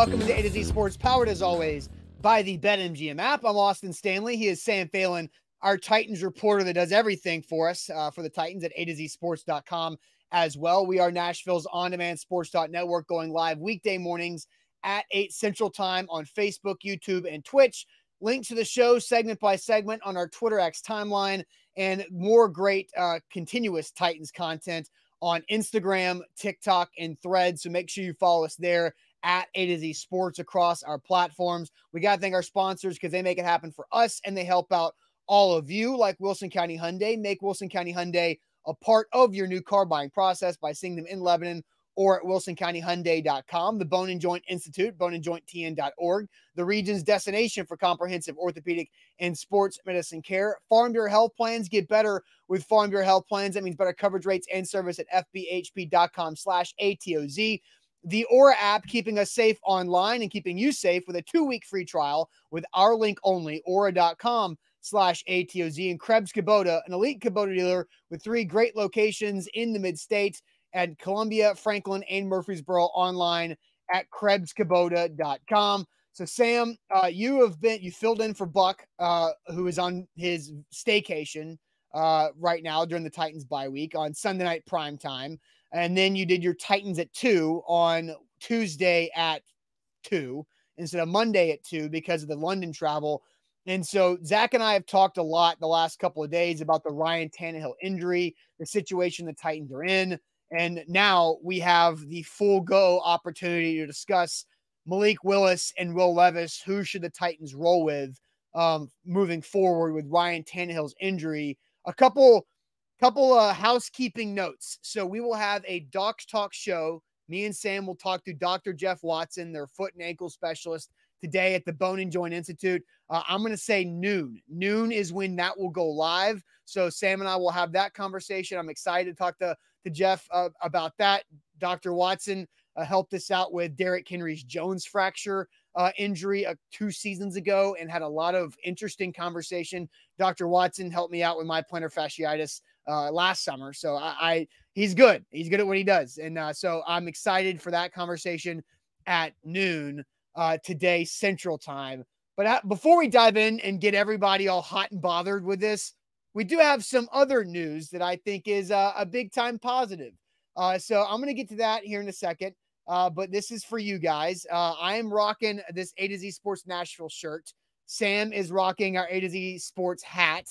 Welcome to A to Z Sports, powered as always by the BetMGM app. I'm Austin Stanley. He is Sam Phelan, our Titans reporter that does everything for us uh, for the Titans at A to Z Sports.com as well. We are Nashville's on demand sports network going live weekday mornings at 8 Central Time on Facebook, YouTube, and Twitch. Link to the show segment by segment on our Twitter X timeline and more great uh, continuous Titans content on Instagram, TikTok, and Threads. So make sure you follow us there at A to Z Sports across our platforms. We got to thank our sponsors because they make it happen for us and they help out all of you, like Wilson County Hyundai. Make Wilson County Hyundai a part of your new car buying process by seeing them in Lebanon or at wilsoncountyhyundai.com. The Bone and Joint Institute, boneandjointtn.org, the region's destination for comprehensive orthopedic and sports medicine care. Farm Bureau Health Plans get better with Farm Bureau Health Plans. That means better coverage rates and service at fbhp.com slash ATOZ. The Aura app, keeping us safe online and keeping you safe with a two-week free trial with our link only, aura.com slash ATOZ. And Krebs Kubota, an elite Kubota dealer with three great locations in the mid-states at Columbia, Franklin, and Murfreesboro online at KrebsKubota.com. So, Sam, uh, you have been you filled in for Buck, uh, who is on his staycation uh, right now during the Titans bye week on Sunday night prime time, and then you did your Titans at two on Tuesday at two instead of Monday at two because of the London travel. And so Zach and I have talked a lot the last couple of days about the Ryan Tannehill injury, the situation the Titans are in. And now we have the full go opportunity to discuss Malik Willis and Will Levis. Who should the Titans roll with um, moving forward with Ryan Tannehill's injury? A couple, couple of housekeeping notes. So we will have a Docs Talk show. Me and Sam will talk to Dr. Jeff Watson, their foot and ankle specialist, today at the Bone and Joint Institute. Uh, I'm going to say noon. Noon is when that will go live. So Sam and I will have that conversation. I'm excited to talk to to Jeff uh, about that. Dr. Watson uh, helped us out with Derrick Henry's Jones fracture uh, injury uh, two seasons ago and had a lot of interesting conversation. Dr. Watson helped me out with my plantar fasciitis uh, last summer. So I, I, he's good. He's good at what he does. And uh, so I'm excited for that conversation at noon uh, today, Central Time. But before we dive in and get everybody all hot and bothered with this, we do have some other news that I think is uh, a big time positive. Uh, so I'm going to get to that here in a second. Uh, but this is for you guys. Uh, I am rocking this A to Z Sports Nashville shirt. Sam is rocking our A to Z Sports hat.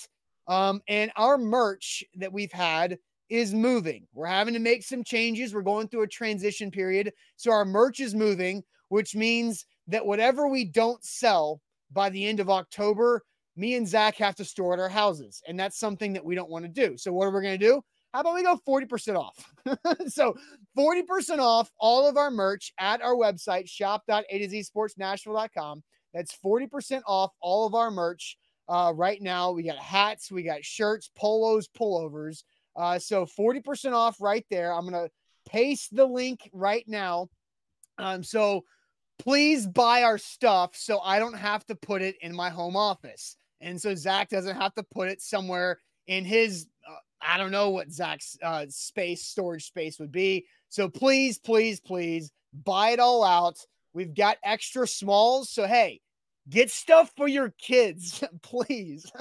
Um, and our merch that we've had is moving. We're having to make some changes. We're going through a transition period. So our merch is moving, which means that whatever we don't sell by the end of October, me and Zach have to store at our houses. And that's something that we don't want to do. So, what are we going to do? How about we go 40% off? so, 40% off all of our merch at our website, shop.a2zsportsnashville.com. That's 40% off all of our merch uh, right now. We got hats, we got shirts, polos, pullovers. Uh, so, 40% off right there. I'm going to paste the link right now. Um, so, please buy our stuff so I don't have to put it in my home office. And so Zach doesn't have to put it somewhere in his, uh, I don't know what Zach's uh, space, storage space would be. So please, please, please buy it all out. We've got extra smalls. So, hey, get stuff for your kids, please.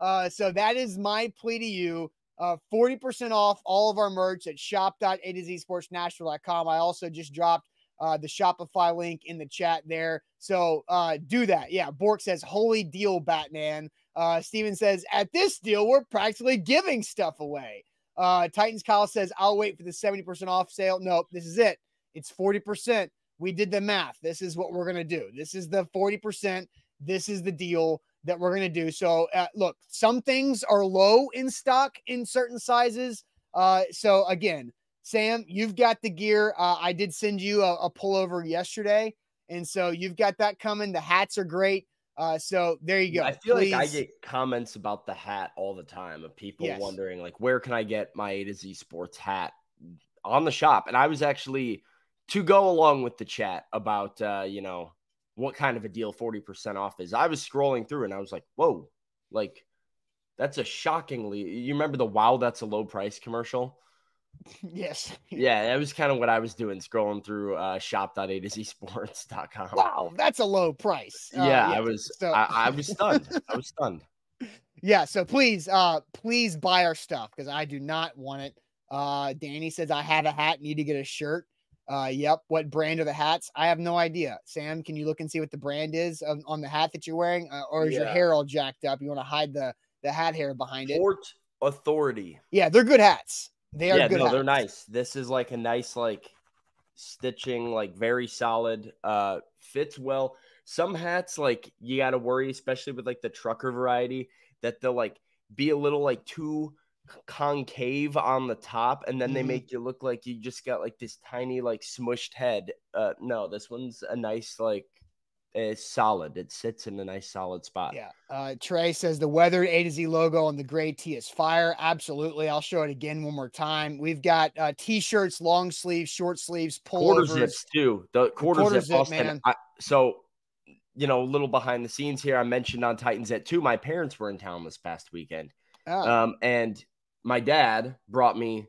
Uh, so that is my plea to you. Uh, 40% off all of our merch at shop.a2zsportsnashville.com. I also just dropped uh, the Shopify link in the chat there. So uh, do that. Yeah. Bork says, holy deal, Batman. Uh, Steven says, at this deal, we're practically giving stuff away. Uh, Titans Kyle says, I'll wait for the 70% off sale. Nope, this is it. It's 40%. We did the math. This is what we're going to do. This is the 40%. This is the deal that we're going to do. So, uh, look, some things are low in stock in certain sizes. Uh, so, again, Sam, you've got the gear. Uh, I did send you a, a pullover yesterday, and so you've got that coming. The hats are great. Uh, so there you go. I feel Please. like I get comments about the hat all the time of people Yes. wondering like where can I get my A to Z Sports hat on the shop, and I was actually to go along with the chat about uh, you know what kind of a deal forty percent off is. I was scrolling through and I was like, whoa, like that's a shockingly. You remember the wow, that's a low price commercial? yes. Yeah, that was kind of what I was doing, scrolling through uh, shop.a to Z sports.com. Wow, that's a low price. Uh, Yeah, I was so- I, I was stunned. I was stunned. yeah. So please, uh, please buy our stuff because I do not want it. Uh, Danny says I have a hat, need to get a shirt. Uh, yep. What brand are the hats? I have no idea. Sam, can you look and see what the brand is of, on the hat that you're wearing, uh, or is your hair all jacked up? You want to hide the the hat hair behind it? Port Authority. Yeah, they're good hats. They are yeah, good. no, they're nice. This is like a nice like stitching, like very solid. Uh, fits well. Some hats like you got to worry, especially with like the trucker variety, that they'll like be a little like too concave on the top, and then they Mhm. make you look like you just got like this tiny like smushed head. Uh, no, this one's a nice like it's solid. It sits in a nice solid spot. Yeah. Uh, Trey says the weathered A to Z logo on the gray tee is fire. Absolutely. I'll show it again one more time. We've got uh, t-shirts, long sleeves, short sleeves, quarter zips too. The quarter, quarter zip, zip, man. I, so, you know, a little behind the scenes here. I mentioned on Titans at two. My parents were in town this past weekend, Oh, um, and my dad brought me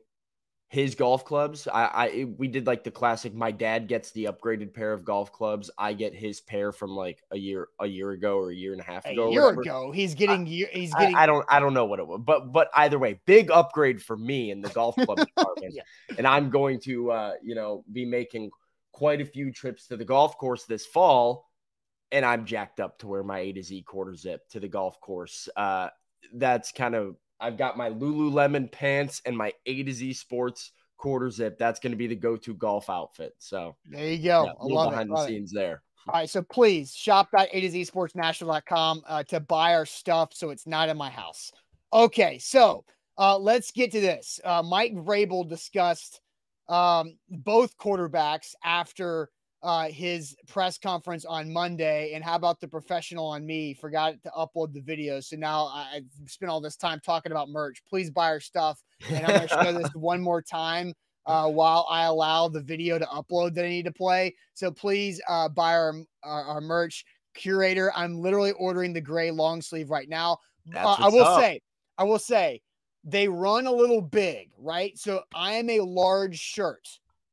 his golf clubs. I, I we did like the classic. My dad gets the upgraded pair of golf clubs. I get his pair from like a year a year ago or a year and a half ago. or year ago, he's getting you. He's I, getting. I don't I don't know what it was, but but either way, big upgrade for me in the golf club department. Yeah. And I'm going to uh, you know, be making quite a few trips to the golf course this fall. And I'm jacked up to wear my A to Z quarter zip to the golf course. Uh that's kind of I've got my Lululemon pants and my A to Z sports quarter zip. That's going to be the go-to golf outfit. So there you yeah, go. a I little love behind it. the love it. scenes there. All right, so please shop at A to Z sportsnational.com uh, to buy our stuff so it's not in my house. Okay, so uh, let's get to this. Uh, Mike Vrabel discussed um, both quarterbacks after uh, his press conference on Monday. And how about the professional on me? Forgot to upload the video. So now I I spent all this time talking about merch. Please buy our stuff. And I'm going to show this one more time uh, while I allow the video to upload that I need to play. So please uh, buy our, our, our merch. Curator, I'm literally ordering the gray long sleeve right now. Uh, I will up. say, I will say, they run a little big, right? So I am a large shirt.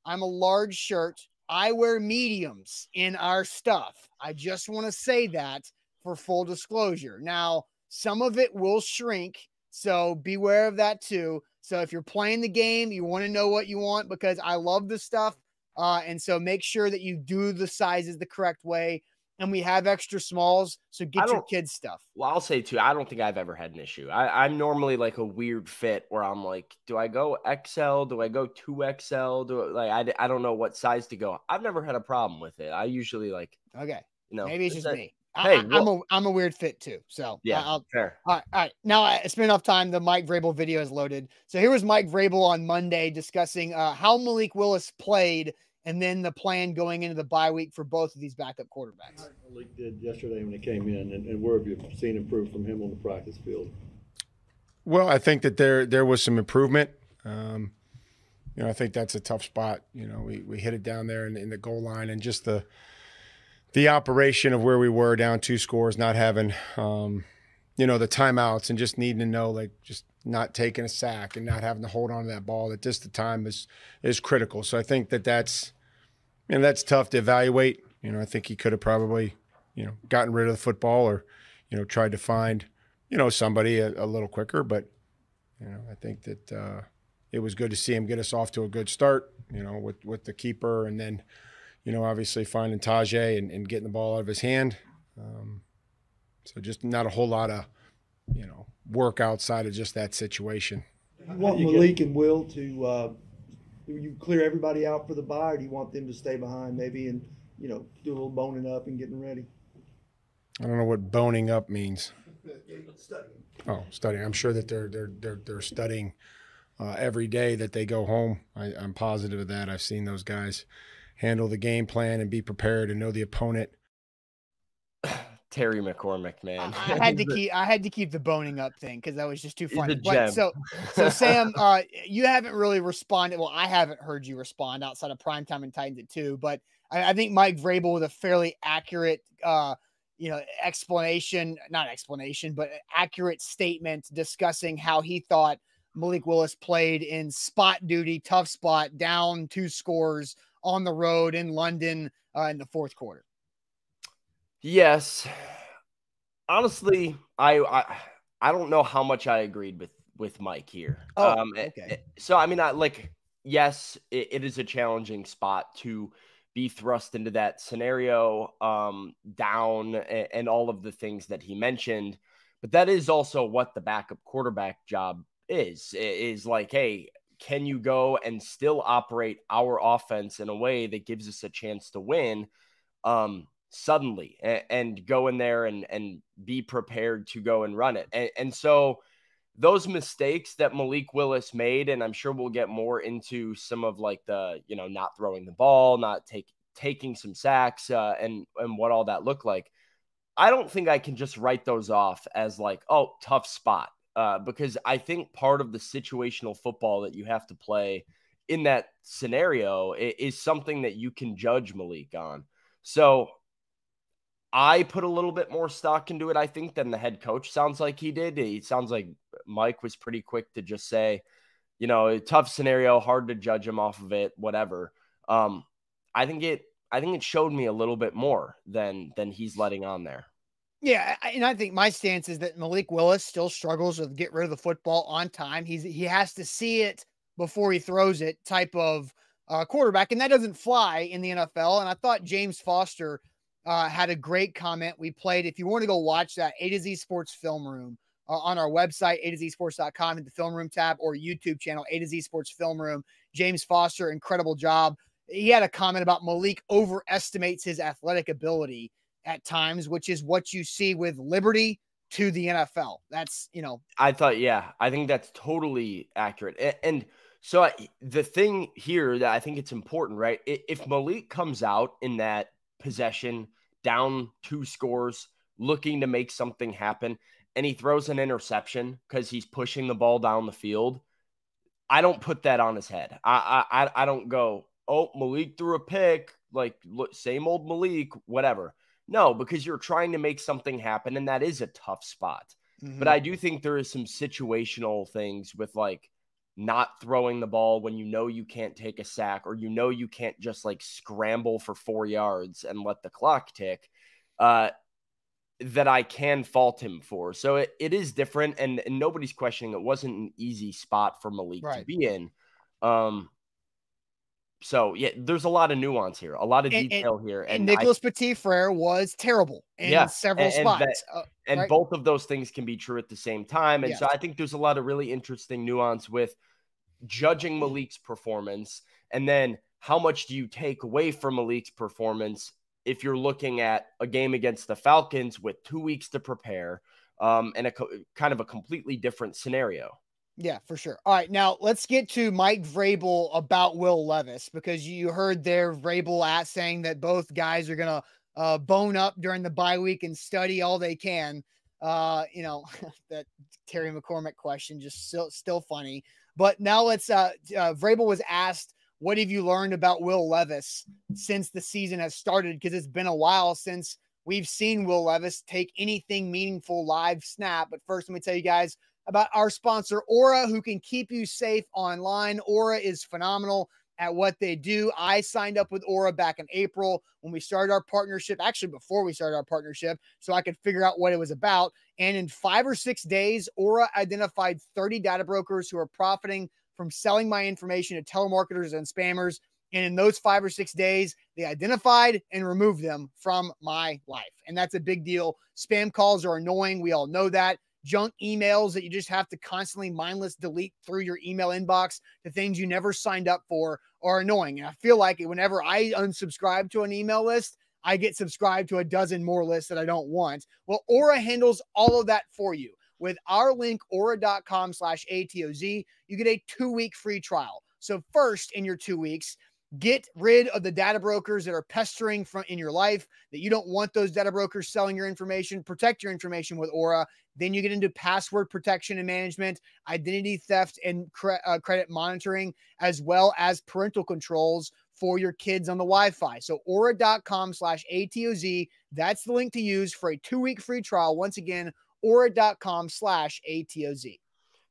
I'm a large shirt. I wear mediums in our stuff. I just want to say that for full disclosure. Now, some of it will shrink, so beware of that too. So if you're playing the game, you want to know what you want because I love the stuff. Uh, and so make sure that you do the sizes the correct way. And we have extra smalls, so get your kids stuff. Well, I'll say too, I don't think I've ever had an issue. I, I'm normally like a weird fit where I'm like, do I go XL? Do I go 2XL? Do I, like I, I don't know what size to go. I've never had a problem with it. I usually like, Okay, you know, maybe it's just a- me. Hey, I, I'm well- a I'm a weird fit too. So Yeah, I'll, fair. All right, all right. Now I it's been enough time. The Mike Vrabel video is loaded. So here was Mike Vrabel on Monday discussing uh, how Malik Willis played and then the plan going into the bye week for both of these backup quarterbacks. Malik did yesterday when he came in, and, and where have you seen improved from him on the practice field? Well, I think that there there was some improvement. Um, you know, I think that's a tough spot. You know, we, we hit it down there in, in the goal line, and just the the operation of where we were down two scores, not having um, you know the timeouts, and just needing to know like just not taking a sack and not having to hold on to that ball. at just the time is is critical. So I think that that's know that's tough to evaluate. You know, I think he could have probably you know gotten rid of the football or you know tried to find you know somebody a, a little quicker. But you know, I think that uh, it was good to see him get us off to a good start. You know, with with the keeper, and then you know obviously finding Tajay and, and getting the ball out of his hand. Um, so just not a whole lot of you know work outside of just that situation. You want Malik and Will to, uh, you clear everybody out for the bye, or do you want them to stay behind maybe and, you know, do a little boning up and getting ready? I don't know what boning up means. Oh, studying. I'm sure that they're they're they're they're studying uh, every day that they go home. I, I'm positive of that. I've seen those guys handle the game plan and be prepared and know the opponent. Terry McCormick, man. I, I had to keep I had to keep the boning up thing because that was just too funny. But so so Sam, uh, you haven't really responded. Well, I haven't heard you respond outside of primetime and Titans at two, but I, I think Mike Vrabel with a fairly accurate uh you know explanation, not explanation, but accurate statement discussing how he thought Malik Willis played in spot duty, tough spot, down two scores on the road in London uh, in the fourth quarter. Yes. Honestly, I, I I don't know how much I agreed with with Mike here. Oh, um, eh, okay. eh, So I mean, I like yes, it, it is a challenging spot to be thrust into that scenario, um, down and, and all of the things that he mentioned. But that is also what the backup quarterback job is. Is like, hey, can you go and still operate our offense in a way that gives us a chance to win? Um, suddenly and, and go in there and and be prepared to go and run it. And, and so those mistakes that Malik Willis made, and I'm sure we'll get more into some of like the you know not throwing the ball, not take taking some sacks, uh, and and what all that looked like. I don't think I can just write those off as like oh tough spot uh, because I think part of the situational football that you have to play in that scenario i- is something that you can judge Malik on. So I put a little bit more stock into it, I think, than the head coach sounds like he did. It sounds like Mike was pretty quick to just say, you know, tough scenario, hard to judge him off of it, whatever. Um, I think it I think it showed me a little bit more than than he's letting on there. Yeah, and I think my stance is that Malik Willis still struggles with get rid of the football on time. He's he has to see it before he throws it type of uh, quarterback, and that doesn't fly in the NFL. And I thought James Foster uh, had a great comment. We played. If you want to go watch that, A to Z Sports Film Room uh, on our website, A to Z Sports.com, at the Film Room tab, or YouTube channel, A to Z Sports Film Room. James Foster, incredible job. He had a comment about Malik overestimates his athletic ability at times, which is what you see with Liberty to the NFL. That's, you know, I thought, yeah, I think that's totally accurate. A- And so I, the thing here that I think it's important, right? If Malik comes out in that possession, down two scores, looking to make something happen, and he throws an interception because he's pushing the ball down the field, I don't put that on his head. I I I- don't go, oh, Malik threw a pick, like look, same old Malik, whatever. No, because you're trying to make something happen, and that is a tough spot. But mm-hmm. I do think there is some situational things with like not throwing the ball when you know you can't take a sack or you know you can't just like scramble for four yards and let the clock tick. Uh, that I can fault him for. So it, it is different, and, and nobody's questioning it wasn't an easy spot for Malik to be in. Um, so yeah, there's a lot of nuance here, a lot of And- and- detail here, and and Nicholas Petit Frere was terrible in Yeah, several and- and that- spots. Uh, and right? both of those things can be true at the same time. And Yes. so I think there's a lot of really interesting nuance with judging Malik's performance and then how much do you take away from Malik's performance if you're looking at a game against the Falcons with two weeks to prepare um, and a co- kind of a completely different scenario. Yeah, for sure. All right, now let's get to Mike Vrabel about Will Levis because you heard there Vrabel at saying that both guys are gonna uh, bone up during the bye week and study all they can. Uh, you know that Terry McCormick question just still still funny. But now let's. Uh, uh, Vrabel was asked, "What have you learned about Will Levis since the season has started?" Because it's been a while since we've seen Will Levis take anything meaningful live snap. But first, let me tell you guys about our sponsor, Aura, who can keep you safe online. Aura is phenomenal at what they do. I signed up with Aura back in April when we started our partnership, actually, before we started our partnership, so I could figure out what it was about. And in five or six days, Aura identified 30 data brokers who are profiting from selling my information to telemarketers and spammers. And in those five or six days, they identified and removed them from my life. And that's a big deal. Spam calls are annoying. We all know that junk emails that you just have to constantly mindless delete through your email inbox to things you never signed up for are annoying. And I feel like whenever I unsubscribe to an email list, I get subscribed to a dozen more lists that I don't want. Well, Aura handles all of that for you. with our link aura.com slash ATOZ, you get a two week free trial. So, first in your two weeks, get rid of the data brokers that are pestering in your life that you don't want those data brokers selling your information protect your information with aura then you get into password protection and management identity theft and cre- uh, credit monitoring as well as parental controls for your kids on the wi-fi so aura.com slash atoz that's the link to use for a two-week free trial once again aura.com slash atoz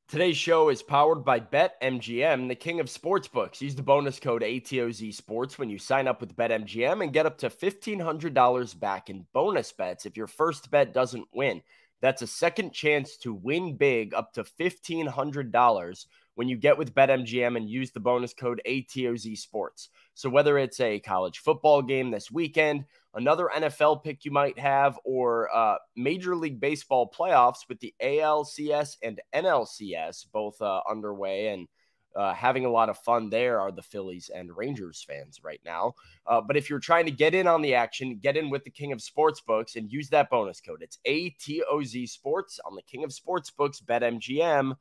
Today's show is powered by BetMGM, the king of sportsbooks. Use the bonus code ATOZ Sports when you sign up with BetMGM and get up to $1,500 back in bonus bets if your first bet doesn't win. That's a second chance to win big up to $1,500 when you get with BetMGM and use the bonus code ATOZ Sports. So whether it's a college football game this weekend, another NFL pick you might have, or uh, Major League Baseball playoffs with the ALCS and NLCS both uh, underway and uh, having a lot of fun there are the Phillies and Rangers fans right now. Uh, but if you're trying to get in on the action, get in with the King of Sportsbooks and use that bonus code. It's ATOZ Sports on the King of Sportsbooks, BetMGM.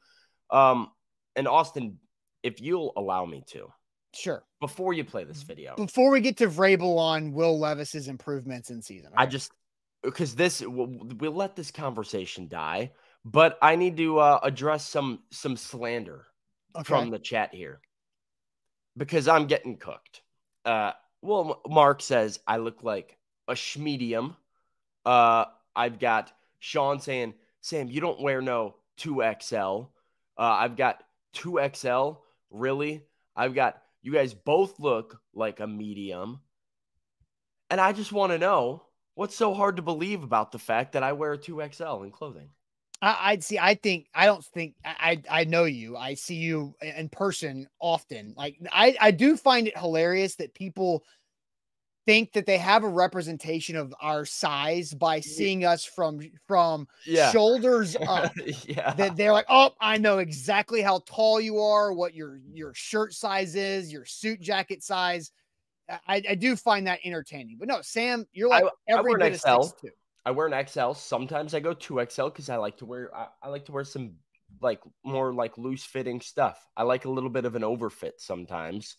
Um, and Austin, if you'll allow me to, Sure. Before you play this video, before we get to Vrabel on Will Levis's improvements in season, right? I just because this we'll, we'll, let this conversation die, but I need to uh, address some some slander okay. from the chat here because I'm getting cooked. Uh, well, Mark says I look like a schmedium. Uh, I've got Sean saying, Sam, you don't wear no 2XL. Uh, I've got 2XL. Really? I've got you guys both look like a medium. And I just want to know what's so hard to believe about the fact that I wear a 2XL in clothing. I, would see. I think I don't think I I know you. I see you in person often. Like I I do find it hilarious that people think that they have a representation of our size by seeing us from from yeah. shoulders up. yeah. That they're like, oh, I know exactly how tall you are, what your your shirt size is, your suit jacket size. I, I do find that entertaining. But no, Sam, you're like I, every I bit of XL. I wear an XL. Sometimes I go two XL because I like to wear I, I like to wear some like more like loose fitting stuff. I like a little bit of an overfit sometimes.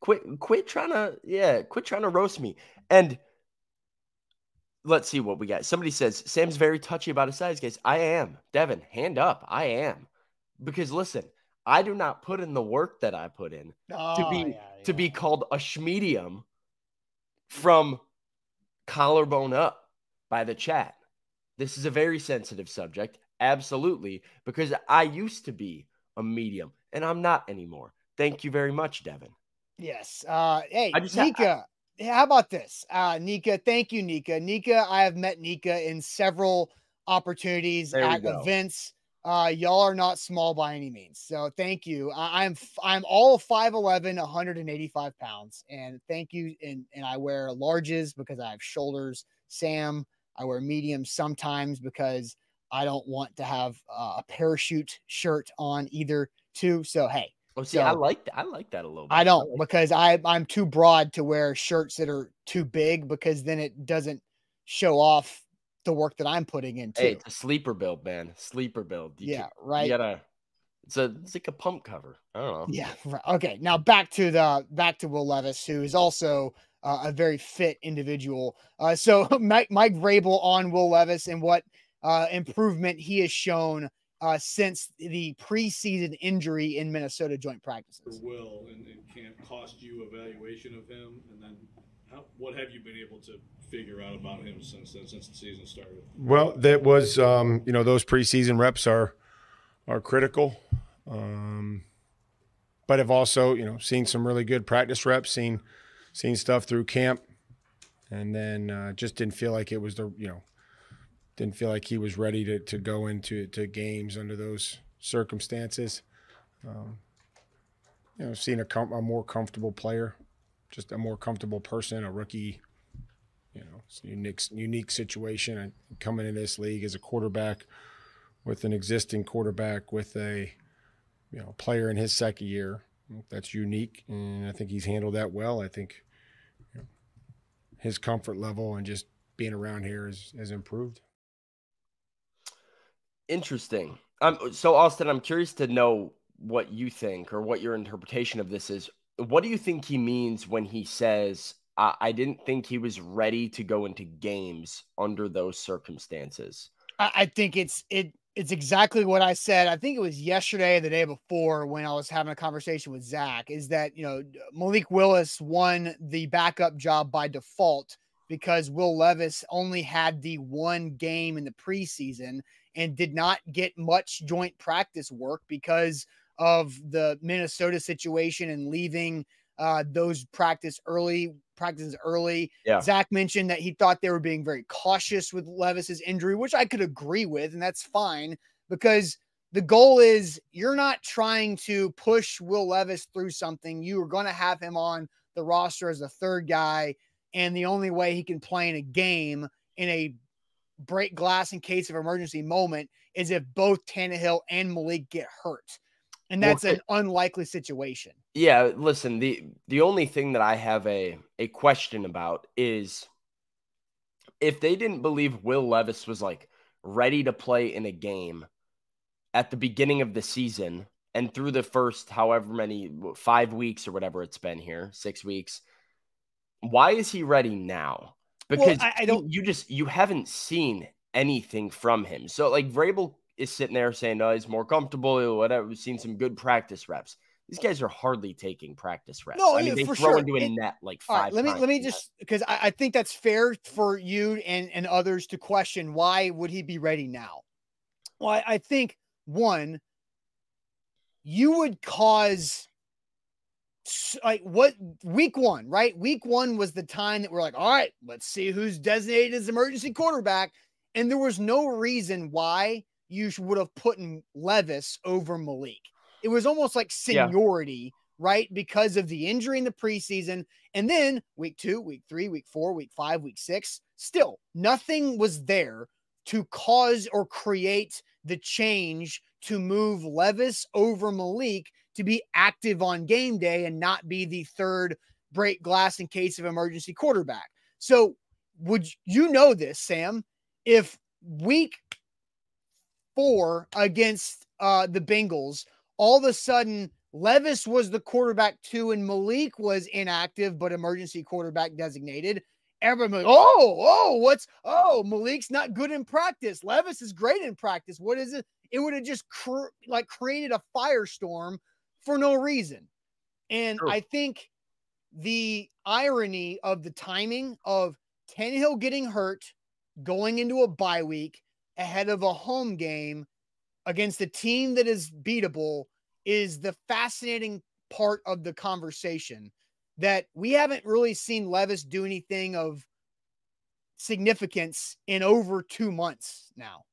Quit quit trying to yeah quit trying to roast me. And let's see what we got. Somebody says sam's very touchy about his size guys. I am. Devin hand up. I am. Because listen i do not put in the work that i put in oh, to be yeah, yeah. to be called a schmedium from collarbone up by the chat this is a very sensitive subject absolutely because i used to be a medium and i'm not anymore thank you very much devin Yes. Uh, hey, Nika, ha- how about this? Uh, Nika, thank you, Nika. Nika, I have met Nika in several opportunities there at events. Uh, y'all are not small by any means. So thank you. I, am I'm all 5'11, 185 pounds. And thank you. And, and I wear larges because I have shoulders. Sam, I wear mediums sometimes because I don't want to have uh, a parachute shirt on either too. So hey, Oh, see, so, I like that. I like that a little bit. I don't I like because that. I I'm too broad to wear shirts that are too big because then it doesn't show off the work that I'm putting into. Hey, it's a sleeper build, man. Sleeper build. You yeah, can, right. You gotta. It's a it's like a pump cover. I don't know. Yeah. Right. Okay. Now back to the back to Will Levis, who is also uh, a very fit individual. Uh, so Mike Mike Vrabel on Will Levis and what uh, improvement he has shown uh, since the preseason injury in Minnesota joint practices. Will and, and can't cost you evaluation of him, and then how, what have you been able to figure out about him since then, since the season started? Well, that was um, you know those preseason reps are are critical, um, but have also you know seen some really good practice reps, seen seen stuff through camp, and then uh, just didn't feel like it was the you know didn't feel like he was ready to, to go into to games under those circumstances. Um, you know, seen a, com- a more comfortable player, just a more comfortable person, a rookie. You know, it's unique unique situation. And coming in this league as a quarterback with an existing quarterback with a you know player in his second year, that's unique, and I think he's handled that well. I think you know, his comfort level and just being around here has, has improved. Interesting. Um, so Austin, I'm curious to know what you think or what your interpretation of this is. What do you think he means when he says, I, I didn't think he was ready to go into games under those circumstances? I, I think it's it it's exactly what I said. I think it was yesterday, the day before, when I was having a conversation with Zach. Is that you know Malik Willis won the backup job by default because Will Levis only had the one game in the preseason and did not get much joint practice work because of the Minnesota situation and leaving uh, those practice early practices early. Yeah. Zach mentioned that he thought they were being very cautious with Levis's injury, which I could agree with, and that's fine because the goal is you're not trying to push Will Levis through something. You are going to have him on the roster as a third guy, and the only way he can play in a game in a break glass in case of emergency moment is if both Tannehill and Malik get hurt. And that's well, an unlikely situation. Yeah, listen, the the only thing that I have a a question about is if they didn't believe Will Levis was like ready to play in a game at the beginning of the season and through the first however many 5 weeks or whatever it's been here, 6 weeks, why is he ready now? Because well, I, I don't you just you haven't seen anything from him. So like Vrabel is sitting there saying, "No, he's more comfortable." Or whatever. We've seen some good practice reps. These guys are hardly taking practice reps. No, I mean they throw sure. into a it, net like five. Right, let me let me just because I, I think that's fair for you and and others to question why would he be ready now. Well, I, I think one, you would cause like what week one, right? Week one was the time that we're like, all right, let's see who's designated as emergency quarterback. And there was no reason why you would have put in Levis over Malik. It was almost like seniority, yeah. right? Because of the injury in the preseason. And then week two, week three, week four, week five, week six, still nothing was there to cause or create the change to move Levis over Malik to be active on game day and not be the third break glass in case of emergency quarterback. So, would you know this, Sam? If week four against uh, the Bengals, all of a sudden Levis was the quarterback two, and Malik was inactive but emergency quarterback designated. Everybody, oh, oh, what's oh Malik's not good in practice. Levis is great in practice. What is it? It would have just cr- like created a firestorm for no reason. And I think the irony of the timing of Tannehill getting hurt, going into a bye week, ahead of a home game against a team that is beatable is the fascinating part of the conversation that we haven't really seen Levis do anything of significance in over two months now.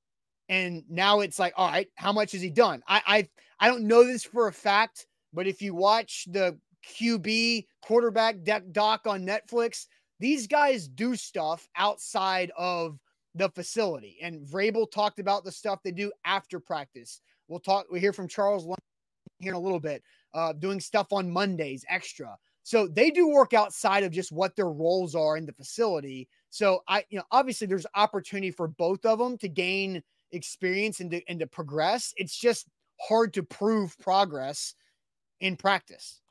And now it's like, all right, how much has he done? I I I don't know this for a fact, but if you watch the QB quarterback deck doc on Netflix, these guys do stuff outside of the facility. And Vrabel talked about the stuff they do after practice. We'll talk, we hear from Charles here in a little bit, uh, doing stuff on Mondays extra. So they do work outside of just what their roles are in the facility. So I, you know, obviously there's opportunity for both of them to gain experience and to, and to progress. It's just hard to prove progress in practice.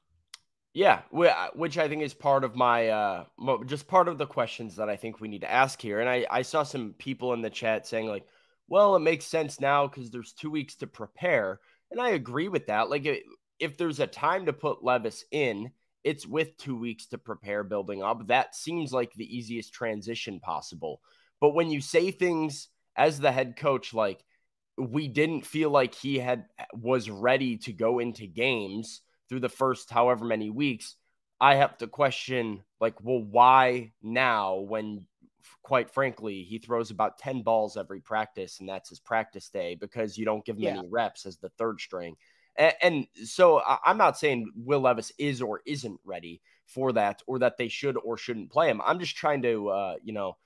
Yeah, uh, which I think is part of my uh just part of the questions that I think we need to ask here. And I I saw some people in the chat saying like, "Well, it makes sense now cuz there's 2 weeks to prepare." And I agree with that. Like if there's a time to put Levis in, it's with 2 weeks to prepare building up. That seems like the easiest transition possible. But when you say things as the head coach like we didn't feel like he had was ready to go into games, through the first however many weeks, I have to question, like, well, why now when, quite frankly, he throws about 10 balls every practice and that's his practice day because you don't give him yeah. any reps as the third string. And, and so I'm not saying Will Levis is or isn't ready for that or that they should or shouldn't play him. I'm just trying to, uh, you know,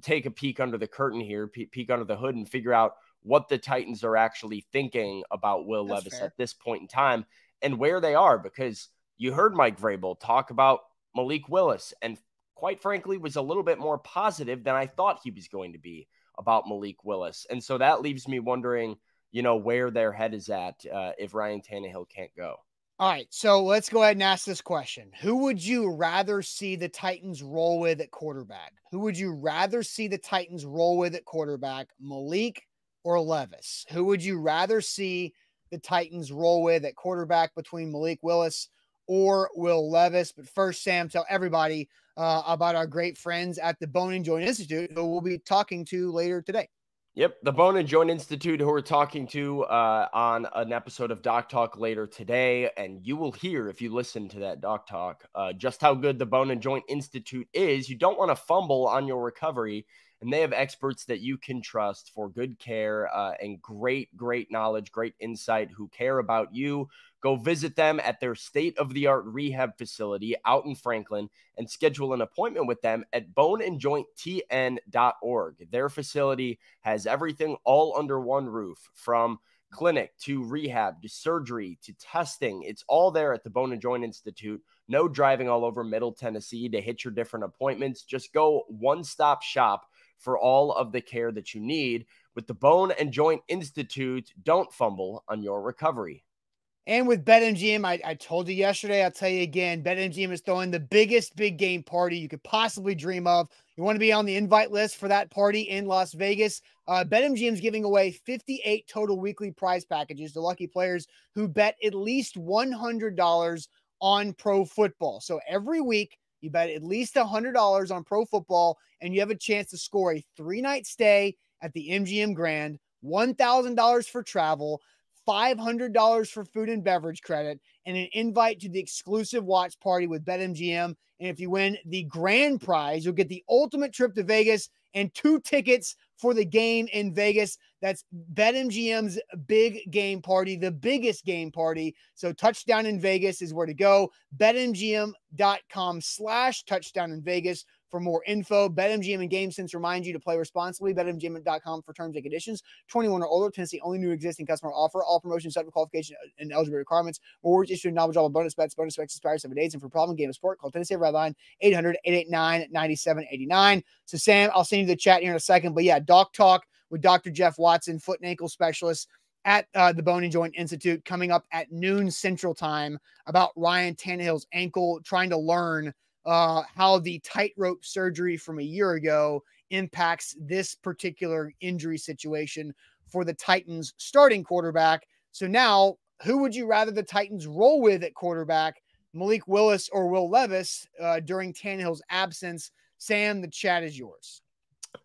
take a peek under the curtain here, peek under the hood and figure out what the Titans are actually thinking about Will That's Levis fair. at this point in time and where they are because you heard Mike Vrabel talk about Malik Willis and quite frankly was a little bit more positive than I thought he was going to be about Malik Willis. And so that leaves me wondering, you know, where their head is at uh, if Ryan Tannehill can't go. All right, so let's go ahead and ask this question. Who would you rather see the Titans roll with at quarterback? Who would you rather see the Titans roll with at quarterback, Malik or Levis? Who would you rather see the Titans roll with at quarterback between Malik Willis or Will Levis? But first, Sam, tell everybody uh, about our great friends at the Bone and Joint Institute, who we'll be talking to later today. Yep, the Bone and Joint Institute, who we're talking to uh, on an episode of Doc Talk later today, and you will hear if you listen to that Doc Talk uh, just how good the Bone and Joint Institute is. You don't want to fumble on your recovery, and they have experts that you can trust for good care uh, and great, great knowledge, great insight, who care about you, Go visit them at their state of the art rehab facility out in Franklin and schedule an appointment with them at boneandjointtn.org. Their facility has everything all under one roof from clinic to rehab to surgery to testing. It's all there at the Bone and Joint Institute. No driving all over Middle Tennessee to hit your different appointments. Just go one stop shop for all of the care that you need. With the Bone and Joint Institute, don't fumble on your recovery. And with BetMGM, I, I told you yesterday, I'll tell you again, BetMGM is throwing the biggest big game party you could possibly dream of. You want to be on the invite list for that party in Las Vegas? Uh, BetMGM is giving away 58 total weekly prize packages to lucky players who bet at least $100 on pro football. So every week, you bet at least $100 on pro football, and you have a chance to score a three night stay at the MGM Grand, $1,000 for travel. $500 for food and beverage credit, and an invite to the exclusive watch party with BetMGM. And if you win the grand prize, you'll get the ultimate trip to Vegas and two tickets for the game in Vegas. That's BetMGM's big game party, the biggest game party. So touchdown in Vegas is where to go. BetMGM.com slash touchdown in Vegas for more info. BetMGM and GameSense remind you to play responsibly. BetMGM.com for terms and conditions. 21 or older. Tennessee only new existing customer offer. All promotions subject to qualification and eligibility requirements. Rewards issued knowledge all bonus bets. Bonus bets expire seven days. And for problem game of sport, call Tennessee Red Line 800 889 9789. So, Sam, I'll send you the chat here in a second. But yeah, Doc Talk with Dr. Jeff Watson, foot and ankle specialist at uh, the Bone and Joint Institute coming up at noon Central Time about Ryan Tannehill's ankle, trying to learn uh, how the tightrope surgery from a year ago impacts this particular injury situation for the Titans starting quarterback. So now, who would you rather the Titans roll with at quarterback, Malik Willis or Will Levis uh, during Tannehill's absence? Sam, the chat is yours.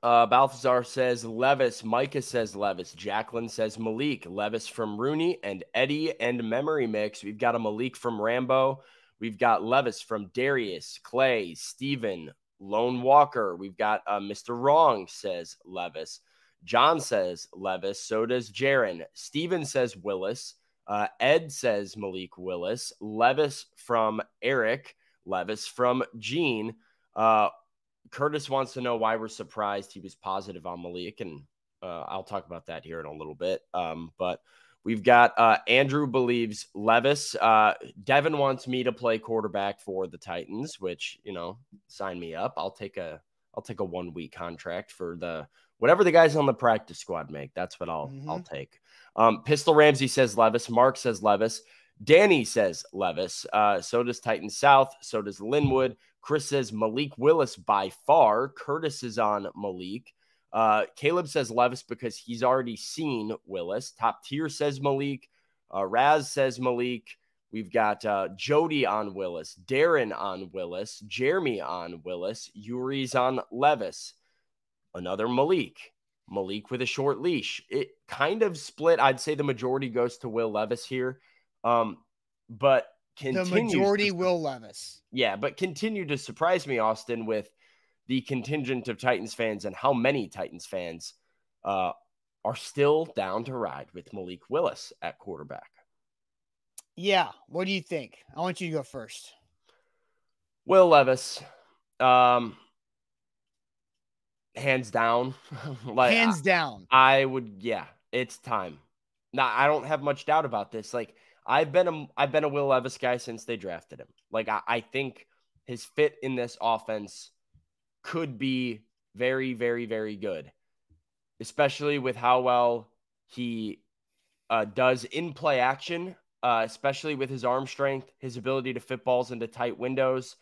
Uh, Balthazar says Levis. Micah says Levis. Jacqueline says Malik. Levis from Rooney and Eddie and Memory Mix. We've got a Malik from Rambo. We've got Levis from Darius, Clay, Steven, Lone Walker. We've got uh, Mr. Wrong says Levis. John says Levis. So does Jaron. Steven says Willis. Uh, Ed says Malik Willis. Levis from Eric. Levis from Gene. Uh, Curtis wants to know why we're surprised he was positive on Malik, and uh, I'll talk about that here in a little bit. Um, but We've got uh, Andrew believes Levis. Uh, Devin wants me to play quarterback for the Titans, which you know, sign me up. I'll take a I'll take a one week contract for the whatever the guys on the practice squad make. That's what I'll mm-hmm. I'll take. Um, Pistol Ramsey says Levis. Mark says Levis. Danny says Levis. Uh, so does Titan South. So does Linwood. Chris says Malik Willis by far. Curtis is on Malik. Uh, Caleb says Levis because he's already seen Willis. Top tier says Malik. Uh, Raz says Malik. We've got uh, Jody on Willis, Darren on Willis, Jeremy on Willis, Yuri's on Levis, another Malik, Malik with a short leash. It kind of split. I'd say the majority goes to Will Levis here, um, but continue the majority to, Will Levis. Yeah, but continue to surprise me, Austin, with the contingent of Titans fans and how many Titans fans uh, are still down to ride with Malik Willis at quarterback. Yeah. What do you think? I want you to go first. Will Levis, um, hands down, like hands down. I, I would, yeah, it's time. Now I don't have much doubt about this. Like I've been a, I've been a Will Levis guy since they drafted him. Like I, I think his fit in this offense could be very, very, very good. especially with how well he uh, does in play action, uh, especially with his arm strength, his ability to fit balls into tight windows.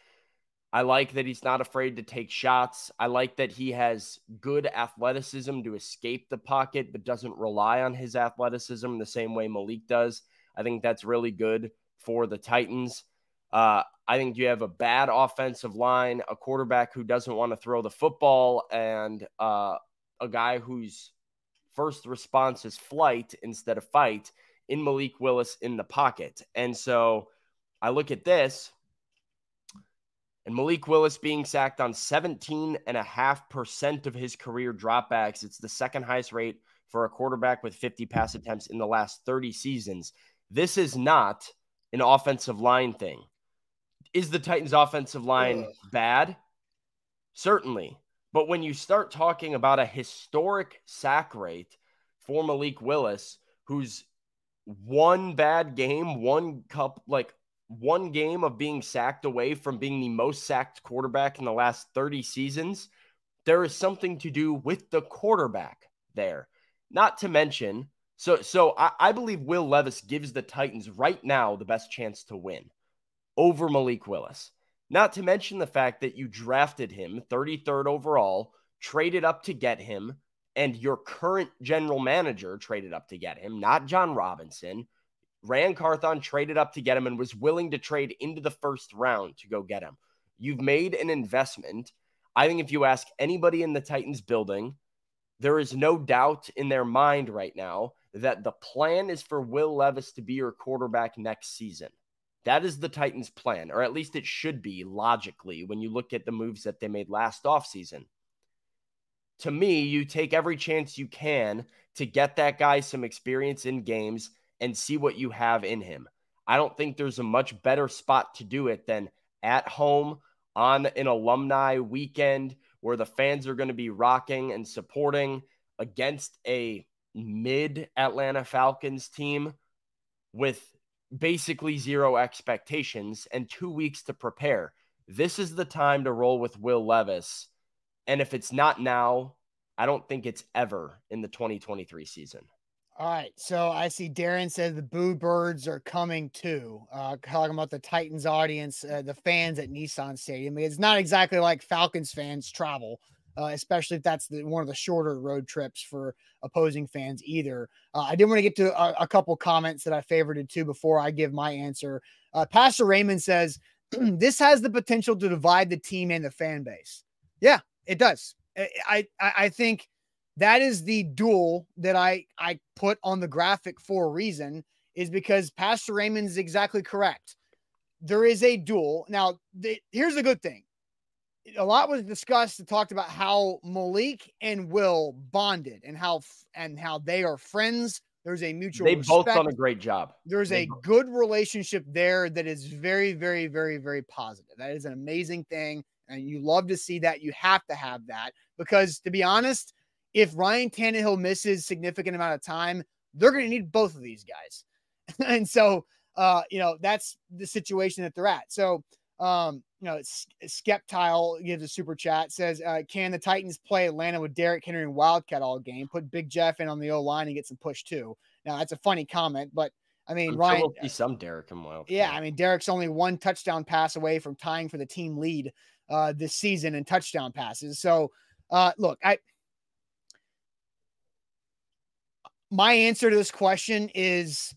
I like that he's not afraid to take shots. I like that he has good athleticism to escape the pocket, but doesn't rely on his athleticism the same way Malik does. I think that's really good for the Titans. Uh, I think you have a bad offensive line, a quarterback who doesn't want to throw the football, and uh, a guy whose first response is flight instead of fight in Malik Willis in the pocket. And so I look at this and Malik Willis being sacked on 17.5% of his career dropbacks. It's the second highest rate for a quarterback with 50 pass attempts in the last 30 seasons. This is not an offensive line thing. Is the Titans' offensive line Ugh. bad? Certainly. But when you start talking about a historic sack rate for Malik Willis, who's one bad game, one cup, like one game of being sacked away from being the most sacked quarterback in the last 30 seasons, there is something to do with the quarterback there. Not to mention, so so I, I believe Will Levis gives the Titans right now the best chance to win over Malik Willis. Not to mention the fact that you drafted him 33rd overall, traded up to get him, and your current general manager traded up to get him, not Jon Robinson, Ran Carthon traded up to get him and was willing to trade into the first round to go get him. You've made an investment. I think if you ask anybody in the Titans building, there is no doubt in their mind right now that the plan is for Will Levis to be your quarterback next season. That is the Titans' plan, or at least it should be logically when you look at the moves that they made last offseason. To me, you take every chance you can to get that guy some experience in games and see what you have in him. I don't think there's a much better spot to do it than at home on an alumni weekend where the fans are going to be rocking and supporting against a mid Atlanta Falcons team with basically zero expectations and two weeks to prepare. This is the time to roll with Will Levis. And if it's not now, I don't think it's ever in the 2023 season. All right. So I see Darren said the Boo Birds are coming too. Uh, talking about the Titans audience, uh, the fans at Nissan Stadium. It's not exactly like Falcons fans travel, uh, especially if that's the, one of the shorter road trips for opposing fans either. Uh, I did want to get to a, a, couple comments that I favorited too before I give my answer. Uh, Pastor Raymond says, this has the potential to divide the team and the fan base. Yeah, it does. I, I, I think that is the duel that I I put on the graphic for a reason is because Pastor Raymond is exactly correct. There is a duel. Now, the, here's a good thing. A lot was discussed and talked about how Malik and Will bonded and how and how they are friends. There's a mutual. They both done a great job. There's they a both. good relationship there that is very, very, very, very positive. That is an amazing thing, and you love to see that. You have to have that because, to be honest, if Ryan Tannehill misses significant amount of time, they're going to need both of these guys. and so, uh, you know, that's the situation that they're at. So, um, you know, Skeptile gives a super chat says, uh, Can the Titans play Atlanta with Derrick Henry and Wildcat all game? Put Big Jeff in on the O line and get some push too. Now, that's a funny comment, but I mean, I'm Ryan, sure we'll see some Derrick and Wildcat. Yeah, I mean, Derrick's only one touchdown pass away from tying for the team lead uh, this season in touchdown passes. So, uh, look, I my answer to this question is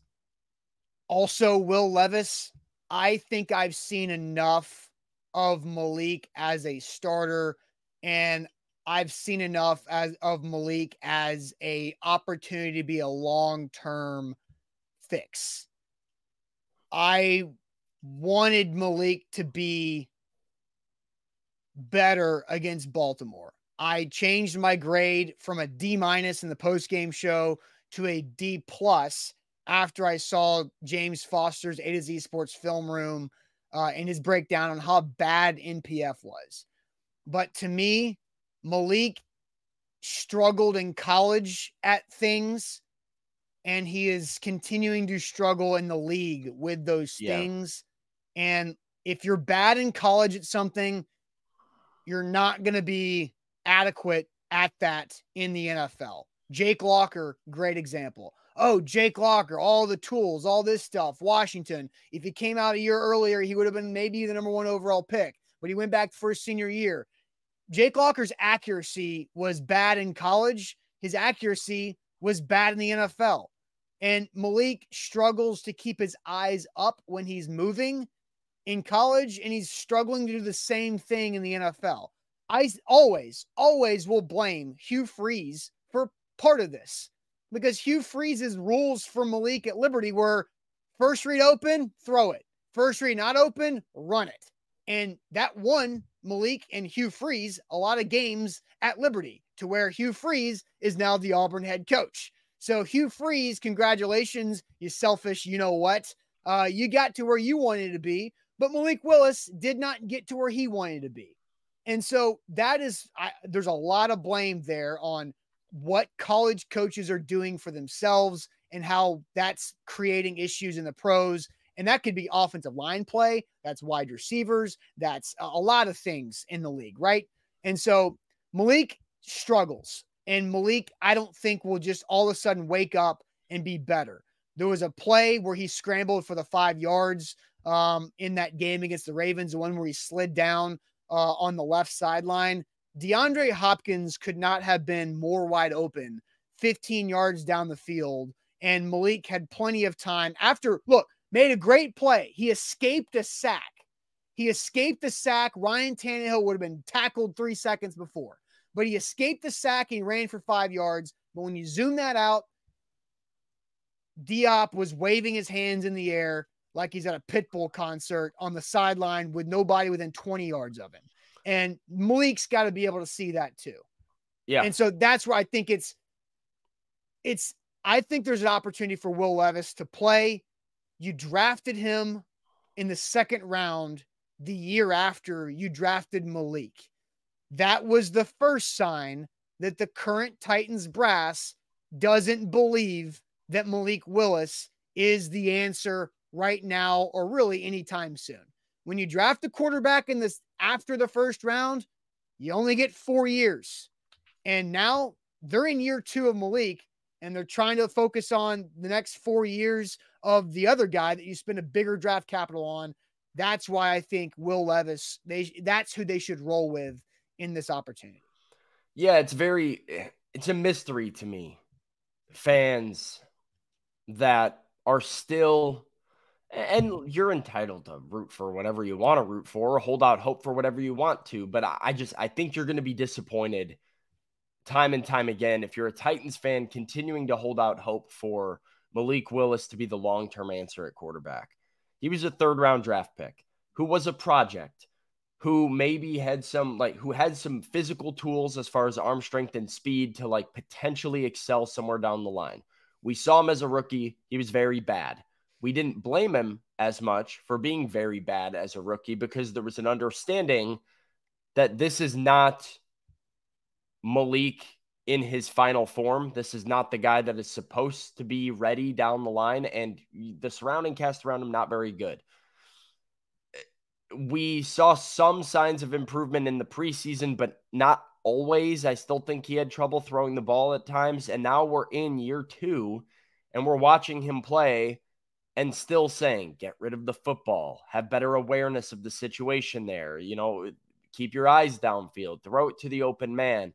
also Will Levis. I think I've seen enough of Malik as a starter and I've seen enough as of Malik as a opportunity to be a long-term fix. I wanted Malik to be better against Baltimore. I changed my grade from a D minus in the post game show to a D plus after I saw James Foster's A to Z Sports Film Room uh, and his breakdown on how bad NPF was. But to me, Malik struggled in college at things, and he is continuing to struggle in the league with those yeah. things. And if you're bad in college at something, you're not going to be adequate at that in the NFL. Jake Locker, great example. Oh, Jake Locker, all the tools, all this stuff. Washington, if he came out a year earlier, he would have been maybe the number one overall pick, but he went back for his senior year. Jake Locker's accuracy was bad in college. His accuracy was bad in the NFL. And Malik struggles to keep his eyes up when he's moving in college, and he's struggling to do the same thing in the NFL. I always, always will blame Hugh Freeze for part of this because Hugh Freeze's rules for Malik at Liberty were first read open, throw it. First read not open, run it. And that won Malik and Hugh Freeze a lot of games at Liberty to where Hugh Freeze is now the Auburn head coach. So, Hugh Freeze, congratulations, you selfish, you know what? Uh, you got to where you wanted to be, but Malik Willis did not get to where he wanted to be. And so that is, I, there's a lot of blame there on what college coaches are doing for themselves and how that's creating issues in the pros. And that could be offensive line play, that's wide receivers, that's a lot of things in the league, right? And so Malik struggles. And Malik, I don't think will just all of a sudden wake up and be better. There was a play where he scrambled for the five yards um, in that game against the Ravens, the one where he slid down uh, on the left sideline. DeAndre Hopkins could not have been more wide open 15 yards down the field. And Malik had plenty of time after, look, made a great play. He escaped a sack. He escaped the sack. Ryan Tannehill would have been tackled three seconds before, but he escaped the sack and he ran for five yards. But when you zoom that out, D-Hop was waving his hands in the air like he's at a Pitbull concert on the sideline with nobody within 20 yards of him. And Malik's got to be able to see that too. Yeah. And so that's where I think it's it's I think there's an opportunity for Will Levis to play. You drafted him in the second round the year after you drafted Malik. That was the first sign that the current Titans brass doesn't believe that Malik Willis is the answer right now or really anytime soon. When you draft a quarterback in this after the first round, you only get four years. And now they're in year two of Malik and they're trying to focus on the next four years of the other guy that you spend a bigger draft capital on. That's why I think Will Levis, they that's who they should roll with in this opportunity. Yeah, it's very it's a mystery to me. Fans that are still and you're entitled to root for whatever you want to root for, hold out hope for whatever you want to. But I just I think you're going to be disappointed time and time again if you're a Titans fan continuing to hold out hope for Malik Willis to be the long term answer at quarterback. He was a third round draft pick who was a project, who maybe had some like who had some physical tools as far as arm strength and speed to like potentially excel somewhere down the line. We saw him as a rookie. He was very bad we didn't blame him as much for being very bad as a rookie because there was an understanding that this is not Malik in his final form. This is not the guy that is supposed to be ready down the line, and the surrounding cast around him not very good. We saw some signs of improvement in the preseason, but not always. I still think he had trouble throwing the ball at times, and now we're in year two, and we're watching him play and still saying, get rid of the football, have better awareness of the situation there, you know, keep your eyes downfield, throw it to the open man.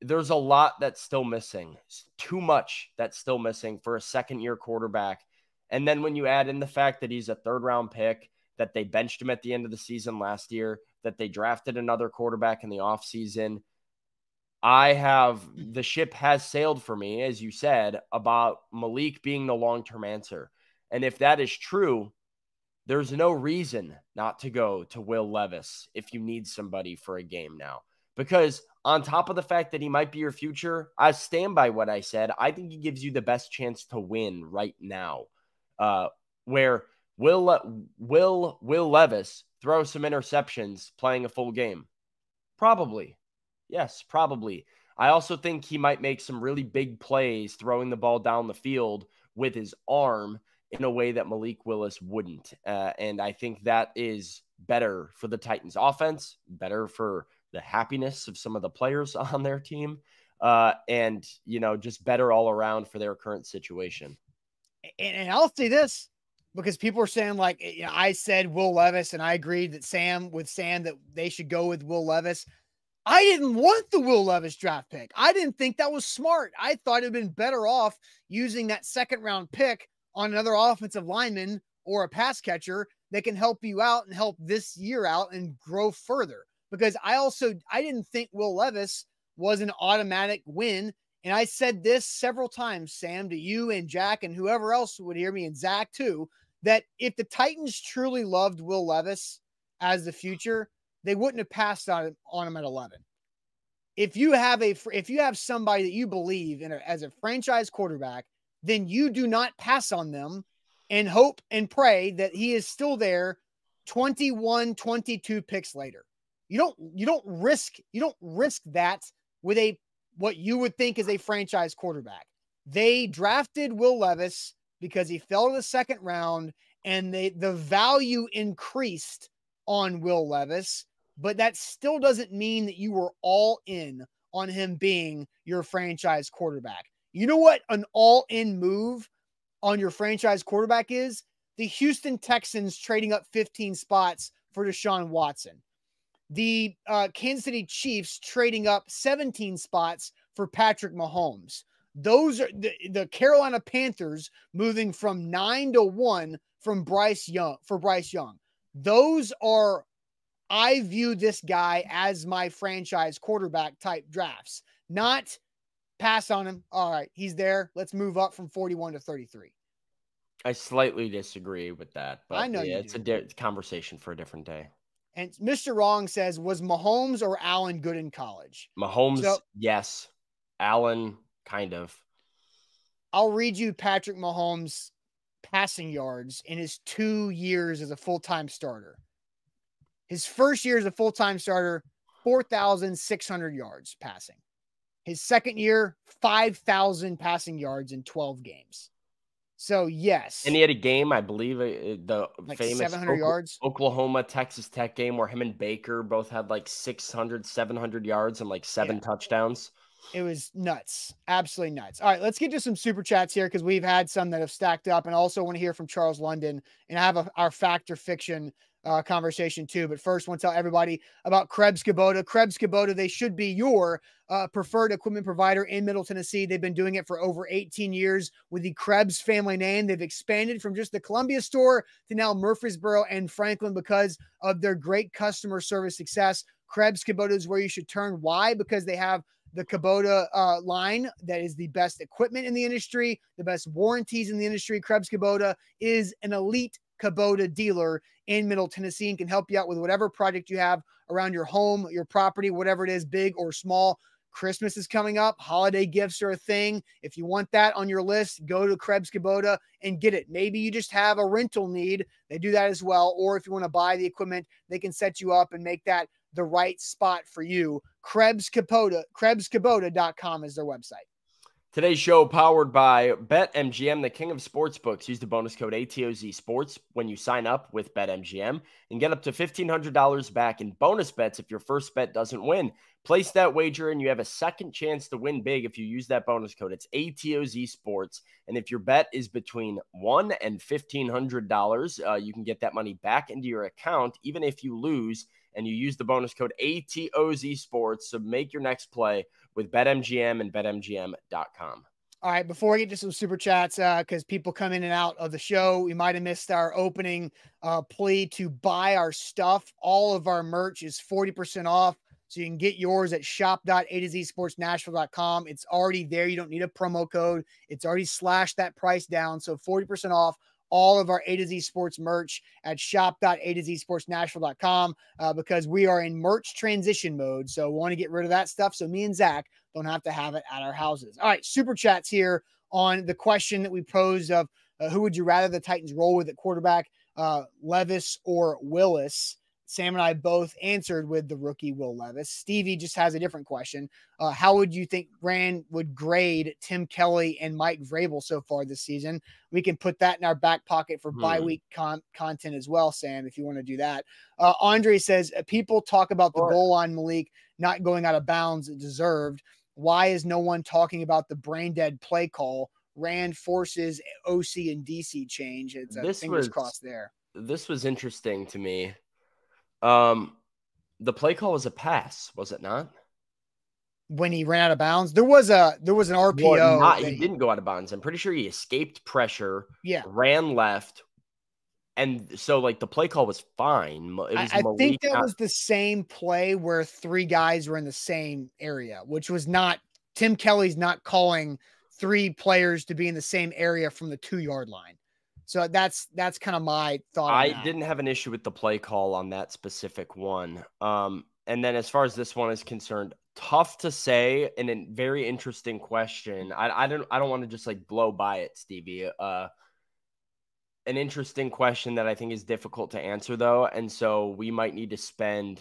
There's a lot that's still missing, too much that's still missing for a second year quarterback. And then when you add in the fact that he's a third round pick, that they benched him at the end of the season last year, that they drafted another quarterback in the offseason. I have the ship has sailed for me, as you said, about Malik being the long term answer. And if that is true, there's no reason not to go to Will Levis if you need somebody for a game now. Because on top of the fact that he might be your future, I stand by what I said. I think he gives you the best chance to win right now. Uh, where will will Will Levis throw some interceptions playing a full game? Probably. Yes, probably. I also think he might make some really big plays throwing the ball down the field with his arm in a way that Malik Willis wouldn't. Uh, and I think that is better for the Titans offense, better for the happiness of some of the players on their team, uh, and you know, just better all around for their current situation. And, and I'll say this because people are saying like you know, I said Will Levis, and I agreed that Sam with Sam that they should go with Will Levis. I didn't want the Will Levis draft pick. I didn't think that was smart. I thought it'd been better off using that second round pick on another offensive lineman or a pass catcher that can help you out and help this year out and grow further. Because I also I didn't think Will Levis was an automatic win. And I said this several times, Sam, to you and Jack and whoever else would hear me and Zach too, that if the Titans truly loved Will Levis as the future, they wouldn't have passed on him, on him at 11. If you have a if you have somebody that you believe in a, as a franchise quarterback, then you do not pass on them and hope and pray that he is still there 21 22 picks later. You don't you don't risk you don't risk that with a what you would think is a franchise quarterback. They drafted Will Levis because he fell to the second round and they the value increased on Will Levis, but that still doesn't mean that you were all in on him being your franchise quarterback. You know what an all in move on your franchise quarterback is? The Houston Texans trading up 15 spots for Deshaun Watson. The uh, Kansas City Chiefs trading up 17 spots for Patrick Mahomes. Those are the, the Carolina Panthers moving from nine to one from Bryce Young for Bryce Young. Those are, I view this guy as my franchise quarterback type drafts, not pass on him. All right, he's there. Let's move up from 41 to 33. I slightly disagree with that, but I know yeah, it's do. a conversation for a different day. And Mr. Wrong says, was Mahomes or Allen good in college? Mahomes, So- yes. Allen, kind of. I'll read you Patrick Mahomes' passing yards in his two years as a full time starter. His first year as a full time starter, 4,600 yards passing. His second year, 5,000 passing yards in 12 games. So, yes, And he had a game, I believe, uh, the like famous 700 Okla- yards. Oklahoma Texas Tech game where him and Baker both had like 600, 700 yards and like seven Yeah. touchdowns. It was nuts. Absolutely nuts. All right, let's get to some super chats here because we've had some that have stacked up and also want to hear from Charles London and have a, our fact or fiction uh, conversation too. But first, want to tell everybody about Krebs Kubota. Krebs Kubota, they should be your uh, preferred equipment provider in Middle Tennessee. They've been doing it for over 18 years with the Krebs family name. They've expanded from just the Columbia store to now Murfreesboro and Franklin because of their great customer service success. Krebs Kubota is where you should turn. Why? Because they have the Kubota uh, line that is the best equipment in the industry, the best warranties in the industry. Krebs Kubota is an elite Kubota dealer in Middle Tennessee and can help you out with whatever project you have around your home, your property, whatever it is, big or small. Christmas is coming up. Holiday gifts are a thing. If you want that on your list, go to Krebs Kubota and get it. Maybe you just have a rental need. They do that as well. Or if you want to buy the equipment, they can set you up and make that the right spot for you. Krebs Kubota, KrebsKubota.com is their website. Today's show powered by BetMGM, the king of sportsbooks. Use the bonus code ATOZ Sports when you sign up with BetMGM and get up to $1,500 back in bonus bets if your first bet doesn't win. Place that wager and you have a second chance to win big if you use that bonus code. It's ATOZ Sports. And if your bet is between one and $1,500, uh, you can get that money back into your account, even if you lose. And you use the bonus code ATOZ Sports. So make your next play with BetMGM and BetMGM.com. All right, before we get to some super chats, because people come in and out of the show, we might have missed our opening uh, plea to buy our stuff. All of our merch is 40% off. So you can get yours at shop.a2zsportsnashville.com. It's already there. You don't need a promo code. It's already slashed that price down. So 40% off all of our A to Z sports merch at shop.a2zsportsnashville.com uh, because we are in merch transition mode. So we want to get rid of that stuff. So me and Zach don't have to have it at our houses. All right, super chats here on the question that we posed of uh, who would you rather the Titans roll with at quarterback, uh, Levis or Willis? Sam and I both answered with the rookie Will Levis. Stevie just has a different question. Uh, how would you think Ran would grade Tim Kelly and Mike Vrabel so far this season? We can put that in our back pocket for Hmm. bye week con- content as well, Sam, if you want to do that. Uh, Andre says uh, people talk about the Sure. goal line, Malik. not going out of bounds deserved. Why is no one talking about the brain dead play call? Ran forces OC and DC change. It's a This fingers was- crossed there. This was interesting to me. Um, the play call was a pass, was it not? When he ran out of bounds, there was a there was an RPO. Well, not, he didn't go out of bounds. I'm pretty sure he escaped pressure, Yeah, ran left, and so like the play call was fine. It was I, I think that was the same play where three guys were in the same area, which was not Tim Kelly's not calling three players to be in the same area from the two yard line. So that's that's kind of my thought. on I didn't have an issue with the play call on that specific one. Um, and then as far as this one is concerned, tough to say and a very interesting question. I, I don't I don't want to just like blow by it, Stevie. Uh, an interesting question that I think is difficult to answer though, and so we might need to spend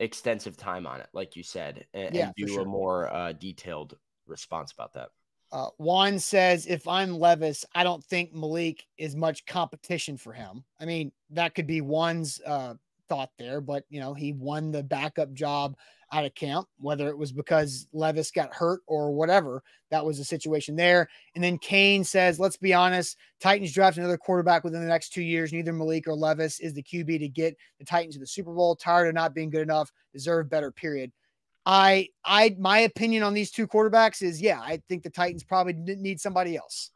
extensive time on it, like you said, and, Yeah, and do sure. a more uh, detailed response about that. Uh, Juan says, if I'm Levis, I don't think Malik is much competition for him. I mean, that could be Juan's uh, thought there, but you know, he won the backup job out of camp, whether it was because Levis got hurt or whatever. That was the situation there. And then Kane says, let's be honest, Titans draft another quarterback within the next two years. Neither Malik or Levis is the QB to get the Titans to the Super Bowl. Tired of not being good enough, deserve better, period. I I my opinion on these two quarterbacks is yeah, I think the Titans probably need somebody else.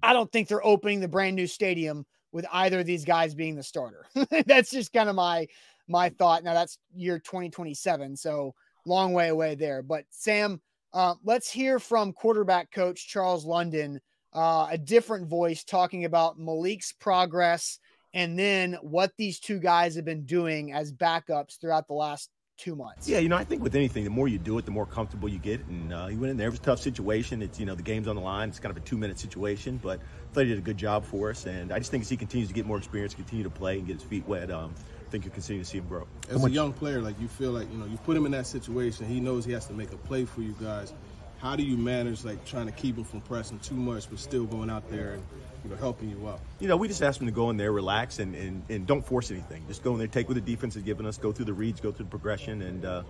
I don't think they're opening the brand new stadium with either of these guys being the starter. that's just kind of my my thought. Now that's year 2027, so long way away there. But Sam, uh, let's hear from quarterback coach Charles London, uh, a different voice talking about Malik's progress and then what these two guys have been doing as backups throughout the last two months. Yeah, you know, I think with anything, the more you do it, the more comfortable you get. And uh, he went in there. It was a tough situation. It's, you know, the game's on the line. It's kind of a two minute situation, but I thought he did a good job for us. And I just think as he continues to get more experience, continue to play and get his feet wet, um, I think you'll continue to see him grow. as a young player, like you feel like you know you put him in that situation. He knows he has to make a play for you guys. How do you manage like trying to keep him from pressing too much, but still going out there and you know helping you out? You know, we just asked him to go in there, relax, and, and, and don't force anything. Just go in there, take what the defense has given us, go through the reads, go through the progression, and uh,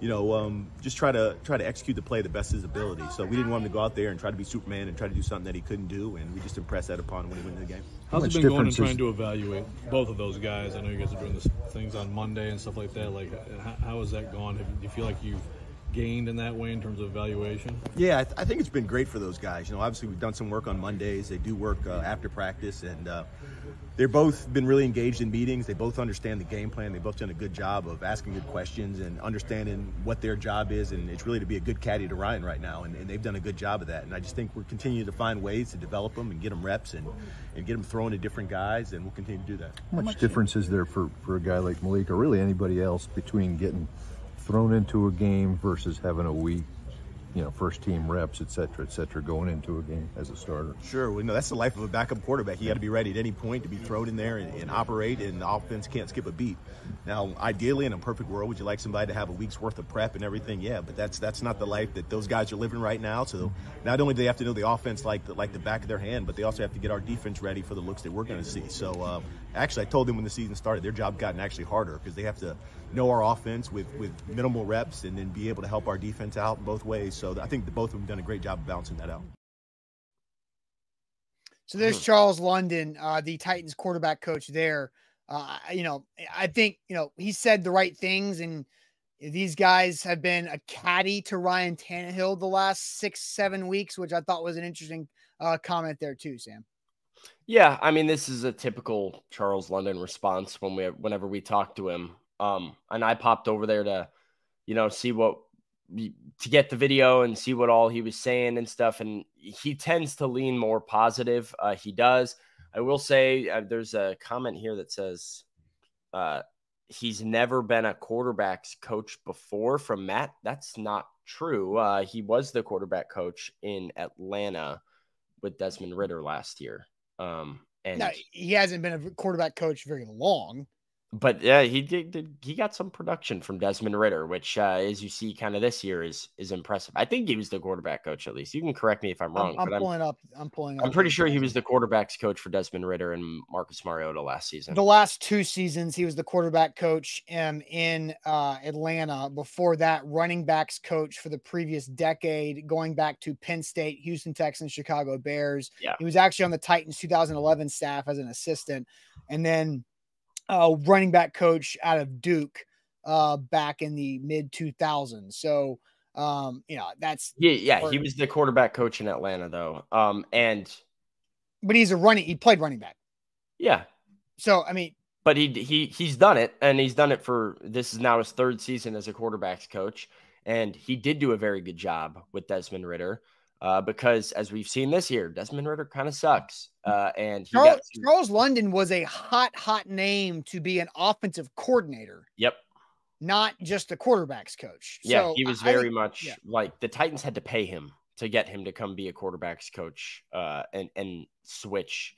you know, um, just try to try to execute the play the best of his ability. So we didn't want him to go out there and try to be Superman and try to do something that he couldn't do, and we just impressed that upon him when he went into the game. How's much it been going and trying to evaluate both of those guys? I know you guys are doing this things on Monday and stuff like that. Like, how, how has that gone? Have, do you feel like you've gained in that way in terms of evaluation? Yeah, I, th- I think it's been great for those guys. You know, obviously we've done some work on Mondays. They do work uh, after practice, and uh, they've both been really engaged in meetings. They both understand the game plan. They've both done a good job of asking good questions and understanding what their job is. And it's really to be a good caddy to Ryan right now, and, and they've done a good job of that. And I just think we're continuing to find ways to develop them and get them reps and, and get them thrown to different guys, and we'll continue to do that. How much difference is there for, for a guy like Malik or really anybody else between getting thrown into a game versus having a week, you know, first team reps, et cetera, et cetera, going into a game as a starter? Sure, well, no, that's the life of a backup quarterback. You got to be ready at any point to be thrown in there and, and operate, and the offense can't skip a beat. Now, ideally, in a perfect world, would you like somebody to have a week's worth of prep and everything? Yeah, but that's that's not the life that those guys are living right now. So, not only do they have to know the offense like the, like the back of their hand, but they also have to get our defense ready for the looks that we're going to see. So, uh, actually, I told them when the season started, their job gotten actually harder because they have to know our offense with with minimal reps and then be able to help our defense out both ways. So, I think that both of them done a great job of balancing that out. So there's Charles London, uh, the Titans quarterback coach there. Uh, you know, I think, you know, he said the right things and these guys have been a caddy to Ryan Tannehill the last six, seven weeks, which I thought was an interesting uh, comment there too, Sam. Yeah, I mean, this is a typical Charles London response when we whenever we talk to him. Um, and I popped over there to, you know, see what to get the video and see what all he was saying and stuff. And he tends to lean more positive. Uh, he does. I will say uh, there's a comment here that says uh, he's never been a quarterback's coach before from Matt. That's not true. Uh, he was the quarterback coach in Atlanta with Desmond Ridder last year. Um, and Now, he hasn't been a quarterback coach very long. But yeah, he did, did, He got some production from Desmond Ridder, which, uh, as you see, kind of this year is is impressive. I think he was the quarterback coach at least. You can correct me if I'm wrong. I'm, I'm but pulling I'm, up. I'm pulling. Up. I'm pretty sure he was the quarterbacks coach for Desmond Ridder and Marcus Mariota last season. The last two seasons, he was the quarterback coach um, in uh, Atlanta. Before that, running backs coach for the previous decade, going back to Penn State, Houston Texans, Chicago Bears. Yeah, he was actually on the Titans 2011 staff as an assistant, and then uh, running back coach out of Duke uh, back in the mid 2000s. So, um, you know, that's yeah, yeah. He was the quarterback coach in Atlanta, though. Um, and but he's a running. He played running back. Yeah. So I mean, but he he he's done it, and he's done it for this is now his third season as a quarterbacks coach, and he did do a very good job with Desmond Ridder uh, because as we've seen this year, Desmond Ridder kind of sucks. Uh, and Charles. Charles London was a hot, hot name to be an offensive coordinator. Yep. Not just a quarterbacks coach. Yeah, so he was very I, much yeah. like the Titans had to pay him to get him to come be a quarterbacks coach uh, and and switch,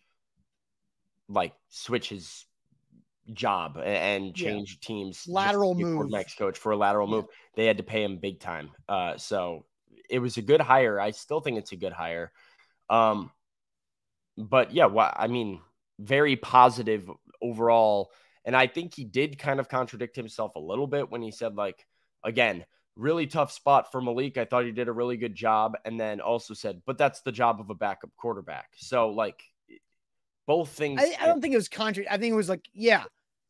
like switch his job and change yeah. teams lateral move quarterbacks coach for a lateral yeah. move. They had to pay him big time. Uh, so it was a good hire. I still think it's a good hire. Um, but yeah, well, I mean, very positive overall. And I think he did kind of contradict himself a little bit when he said, like, again, really tough spot for Malik. I thought he did a really good job. And then also said, but that's the job of a backup quarterback. So, like, both things. I, I don't think it was contrary. I think it was like, yeah,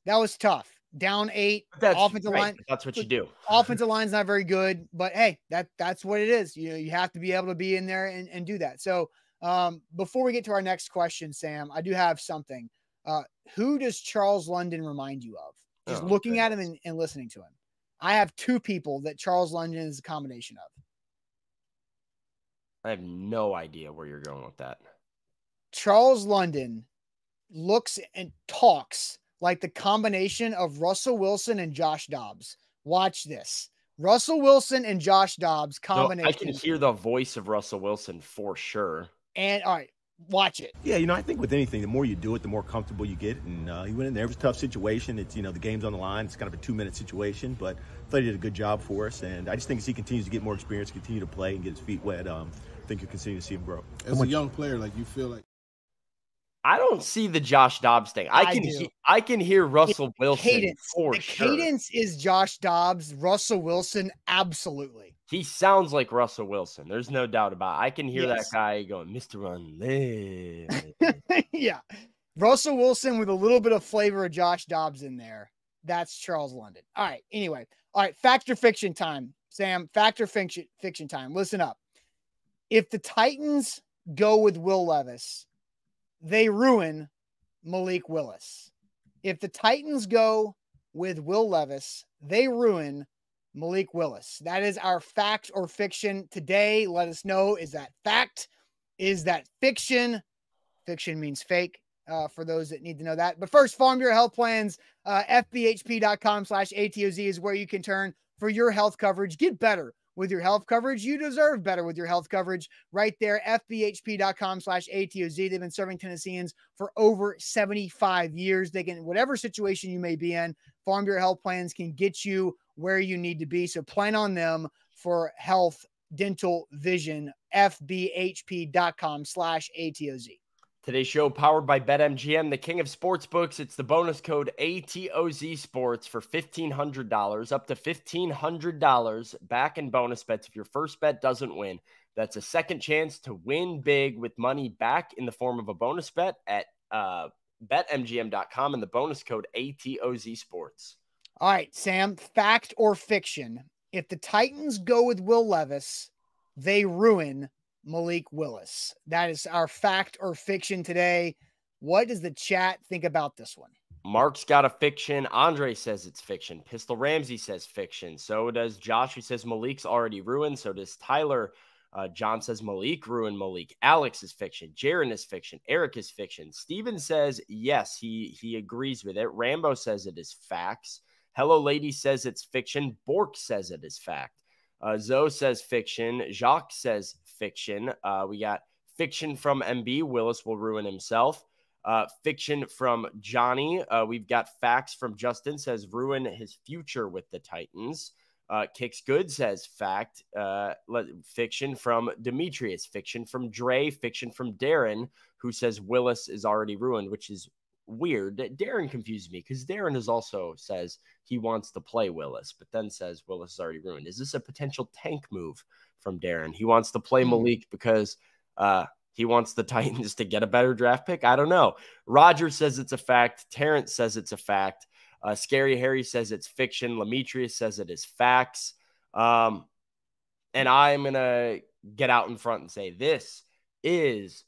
that was tough down eight. That's offensive right. line. That's what you do. Offensive line's not very good, but hey, that that's what it is. You know, you have to be able to be in there and, and do that. So um, before we get to our next question, Sam, I do have something. Uh, who does Charles London remind you of? Just oh, looking goodness. at him and, and listening to him. I have two people that Charles London is a combination of. I have no idea where you're going with that. Charles London looks and talks like the combination of Russell Wilson and Josh Dobbs. Watch this. Russell Wilson and Josh Dobbs combination. No, I can hear the voice of Russell Wilson for sure. And all right, watch it. Yeah, you know, I think with anything, the more you do it, the more comfortable you get. And uh, he went in there. It was a tough situation. It's, you know, the game's on the line. It's kind of a two minute situation, but I thought he did a good job for us. And I just think as he continues to get more experience, continue to play and get his feet wet, um, I think you'll continue to see him grow. As a young player, like you feel like I don't see the Josh Dobbs thing. I, I can he, I can hear Russell Wilson cadence. for the sure. Cadence is Josh Dobbs. Russell Wilson, absolutely. He sounds like Russell Wilson. There's no doubt about. It. I can hear yes. that guy going, "Mr. Unlimited." yeah, Russell Wilson with a little bit of flavor of Josh Dobbs in there. That's Charles London. All right. Anyway, all right. Factor fiction time, Sam. Factor fiction fiction time. Listen up. If the Titans go with Will Levis they ruin Malik Willis. If the Titans go with Will Levis, they ruin Malik Willis. That is our fact or fiction today. Let us know is that fact? Is that fiction? Fiction means fake. Uh, for those that need to know that. But first, Farm Bureau Health Plans, uh, fbhp.com slash ATOZ is where you can turn for your health coverage. Get better with your health coverage. You deserve better with your health coverage right there. FBHP.com slash ATOZ. They've been serving Tennesseans for over 75 years. They can, whatever situation you may be in, Farm Bureau Health Plans can get you where you need to be. So plan on them for health, dental, vision. FBHP.com slash ATOZ. Today's show powered by BetMGM, the king of sports books. It's the bonus code ATOZ Sports for $1,500, up to $1,500 back in bonus bets if your first bet doesn't win. That's a second chance to win big with money back in the form of a bonus bet at uh, betmgm.com and the bonus code ATOZ Sports. All right, Sam, fact or fiction? If the Titans go with Will Levis, they ruin Malik Willis. That is our fact or fiction today. What does the chat think about this one? Mark's got a fiction. Andre says it's fiction. Pistol Ramsey says fiction. So does Josh, who says Malik's already ruined. So does Tyler. Uh, John says Malik ruined Malik. Alex is fiction. Jaron is fiction. Eric is fiction. Steven says yes, he he agrees with it. Rambo says it is facts. Hello Lady says it's fiction. Bork says it is fact. Uh, Zoe says fiction. Jacques says fiction. Uh, we got fiction from MB. Willis will ruin himself. Uh, fiction from Johnny. Uh, we've got facts from Justin says ruin his future with the Titans. Uh, Kicks Good says fact. Uh, fiction from Demetrius. Fiction from Dre. Fiction from Darren, who says Willis is already ruined, which is weird. That Darren confused me because Darren is also says he wants to play Willis, but then says Willis is already ruined. Is this a potential tank move from Darren? He wants to play hmm. Malik because uh, he wants the Titans to get a better draft pick. I don't know. Roger says it's a fact. Terrence says it's a fact. Uh, Scary Harry says it's fiction. Lamitrius says it is facts. Um, and I'm going to get out in front and say this is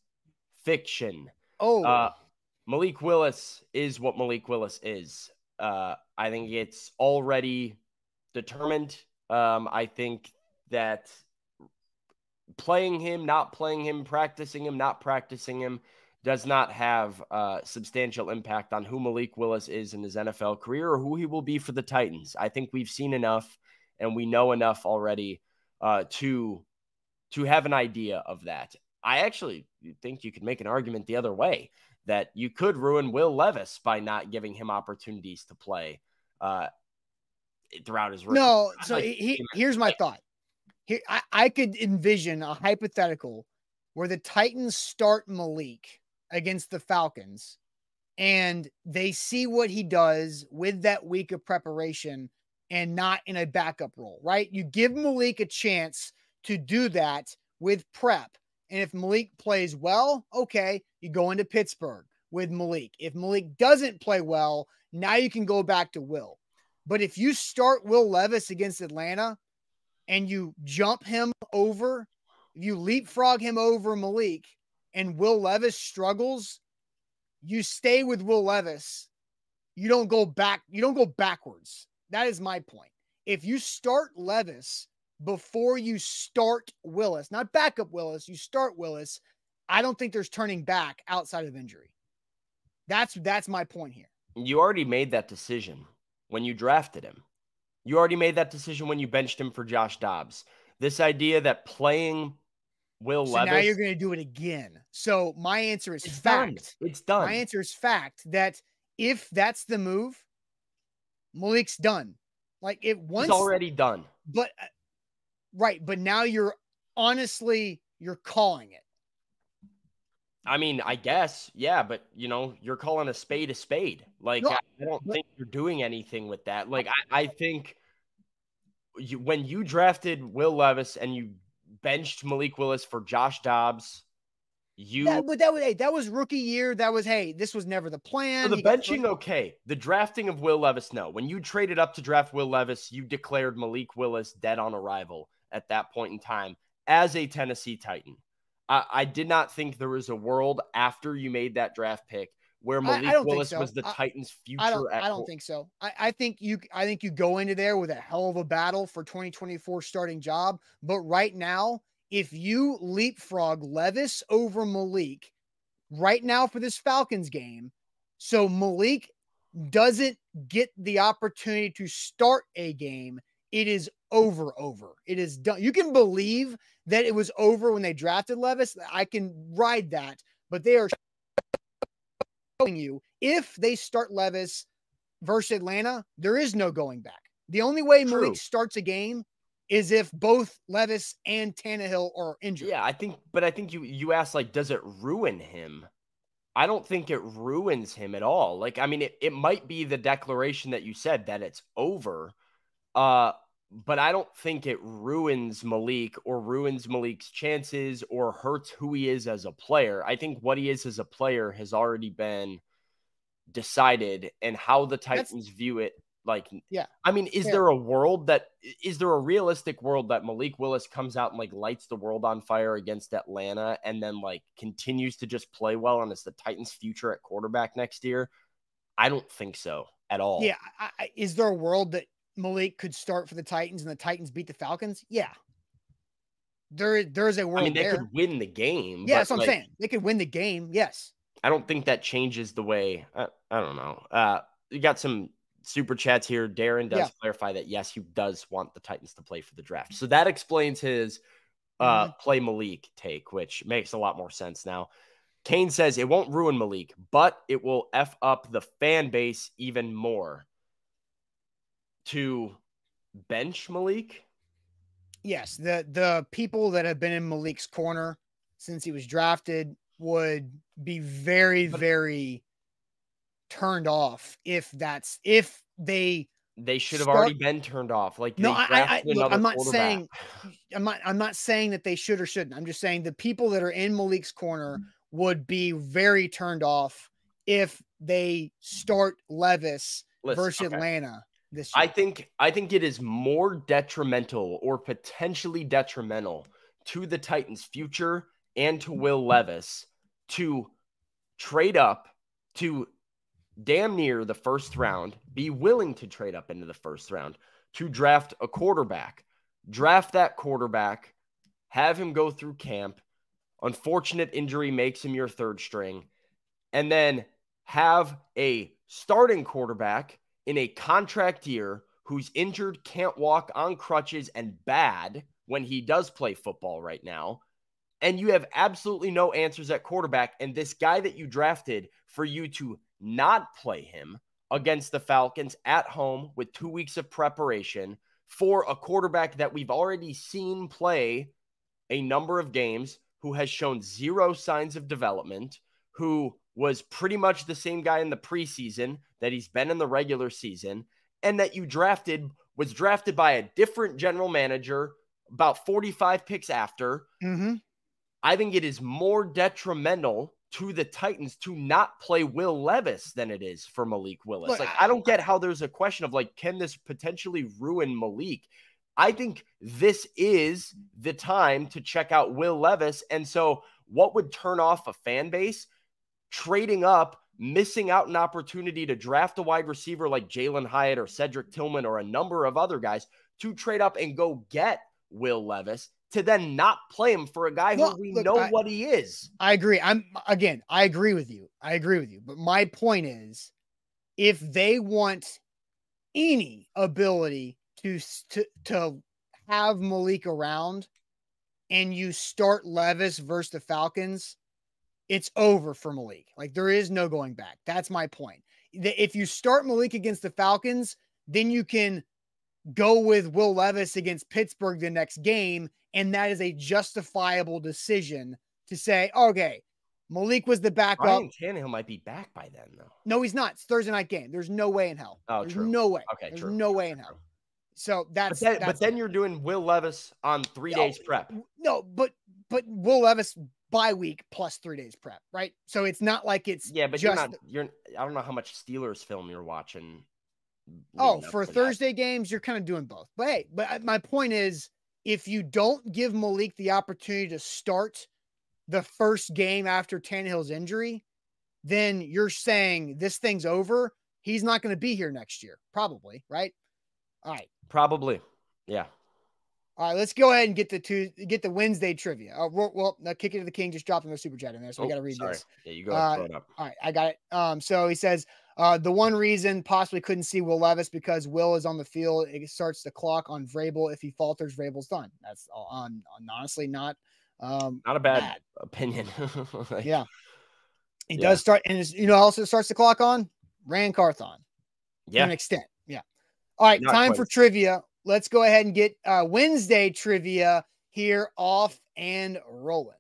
fiction. Oh, uh, Malik Willis is what Malik Willis is. Uh, I think it's already determined. Um, I think that playing him, not playing him, practicing him, not practicing him does not have a substantial impact on who Malik Willis is in his NFL career or who he will be for the Titans. I think we've seen enough and we know enough already uh, to to have an idea of that. I actually think you could make an argument the other way that you could ruin Will Levis by not giving him opportunities to play uh, throughout his. No, so like, he, here's my thought. Here, I, I could envision a hypothetical where the Titans start Malik against the Falcons and they see what he does with that week of preparation and not in a backup role, right? You give Malik a chance to do that with prep. And if Malik plays well, okay, you go into Pittsburgh with Malik. If Malik doesn't play well, now you can go back to Will. But if you start Will Levis against Atlanta and you jump him over, you leapfrog him over Malik, and Will Levis struggles, you stay with Will Levis. You don't go back, you don't go backwards. That is my point. If you start Levis before you start Willis, not backup Willis, you start Willis, I don't think there's turning back outside of injury. That's that's my point here. You already made that decision when you drafted him. You already made that decision when you benched him for Josh Dobbs. This idea that playing Will so Levis. Now you're going to do it again. So my answer is it's fact. Done. It's done. My answer is fact that if that's the move, Malik's done. Like it once He's already done. But uh, right, but now you're honestly you're calling it. I mean, I guess, yeah, but you know, you're calling a spade a spade. Like, no, I, I, don't but, think you're doing anything with that. Like, I, I think you, when you drafted Will Levis and you benched Malik Willis for Josh Dobbs. You, yeah, but that was hey, that was rookie year. That was hey, this was never the plan. So the benching, okay. The drafting of Will Levis, no. When you traded up to draft Will Levis, you declared Malik Willis dead on arrival at that point in time as a Tennessee Titan. I, I did not think there was a world after you made that draft pick where Malik I, I Willis so. was the I, Titans' future. I don't, I don't think so. I, I think you I think you go into there with a hell of a battle for 2024 starting job. But right now, if you leapfrog Levis over Malik right now for this Falcons game, so Malik doesn't get the opportunity to start a game, it is over, over. It is done. You can believe that it was over when they drafted Levis. I can ride that, but they are showing you if they start Levis versus Atlanta, there is no going back. The only way True. Malik starts a game is if both Levis and Tannehill are injured. Yeah, I think, but I think you you asked like, does it ruin him? I don't think it ruins him at all. Like, I mean, it, it might be the declaration that you said that it's over. Uh, but I don't think it ruins Malik or ruins Malik's chances or hurts who he is as a player. I think what he is as a player has already been decided and how the Titans That's, view it. Like, yeah. I mean, is there a world that is there a realistic world that Malik Willis comes out and like lights the world on fire against Atlanta and then like continues to just play well and it's the Titans' future at quarterback next year? I don't think so at all. Yeah. I, is there a world that Malik could start for the Titans and the Titans beat the Falcons? Yeah. There, there's a world. I mean, they there. could win the game. Yeah, that's what like, I'm saying. They could win the game. Yes. I don't think that changes the way. I, I don't know. Uh, you got some super chats here. Darren does yeah. clarify that yes, he does want the Titans to play for the draft. So that explains his uh, mm-hmm. play Malik take, which makes a lot more sense now. Kane says it won't ruin Malik, but it will F up the fan base even more. To bench Malik? Yes, the the people that have been in Malik's corner since he was drafted would be very, very turned off if that's if they they should have start, already been turned off. Like no, I, I look, I'm not saying I'm not I'm not saying that they should or shouldn't. I'm just saying the people that are in Malik's corner mm-hmm. would be very turned off if they start Levis Listen, versus okay. Atlanta this year. I think I think it is more detrimental or potentially detrimental to the Titans' future and to Will Levis to trade up to damn near the first round, be willing to trade up into the first round to draft a quarterback, draft that quarterback, have him go through camp. Unfortunate injury makes him your third string, and then have a starting quarterback in a contract year who's injured, can't walk on crutches, and bad when he does play football right now. And you have absolutely no answers at quarterback. And this guy that you drafted for you to not play him against the Falcons at home with two weeks of preparation for a quarterback that we've already seen play a number of games, who has shown zero signs of development, who was pretty much the same guy in the preseason that he's been in the regular season, and that you drafted was drafted by a different general manager about 45 picks after. Mm-hmm. I think it is more detrimental to the Titans to not play Will Levis than it is for Malik Willis. Look, like, I don't get how there's a question of like, can this potentially ruin Malik? I think this is the time to check out Will Levis. And so, what would turn off a fan base? Trading up, missing out an opportunity to draft a wide receiver like Jalin Hyatt or Cedric Tillman or a number of other guys to trade up and go get Will Levis to then not play him for a guy well, who we look, know I, what he is. I agree. I'm again, I agree with you. I agree with you. But my point is if they want any ability to to to have Malik around and you start Levis versus the Falcons, it's over for Malik. Like there is no going back. That's my point. If you start Malik against the Falcons, then you can go with Will Levis against Pittsburgh the next game. And that is a justifiable decision to say, okay, Malik was the backup. Ryan Tannehill might be back by then, though. No, he's not. It's Thursday night game. There's no way in hell. Oh, There's true. no way. Okay, There's true. no way in hell. So that's but then, that's but then you're doing Will Levis on three no, days prep. No, but but Will Levis bye week plus three days prep, right? So it's not like it's yeah, but just, you're not. You're. I don't know how much Steelers film you're watching Oh, for Thursday that. games, you're kind of doing both. But hey, but uh, my point is if you don't give Malik the opportunity to start the first game after Tannehill's injury, then you're saying this thing's over. He's not going to be here next year, probably, right? All right. Probably. Yeah. All right, let's go ahead and get the two get the Wednesday trivia. Uh, well, well now kick it to the king just dropped another super chat in there, so oh, we got to read sorry. this. Yeah, you go. Uh, all right, I got it. Um, so he says uh, the one reason possibly couldn't see Will Levis because Will is on the field. It starts the clock on Vrabel. If he falters, Vrabel's done. That's on um, honestly not um not a bad, bad. opinion. like, yeah, he yeah. does start, and you know also starts the clock on Ran Carthon. Yeah, to an extent. Yeah. All right, not time quite. for trivia let's go ahead and get uh, Wednesday trivia here off and rolling.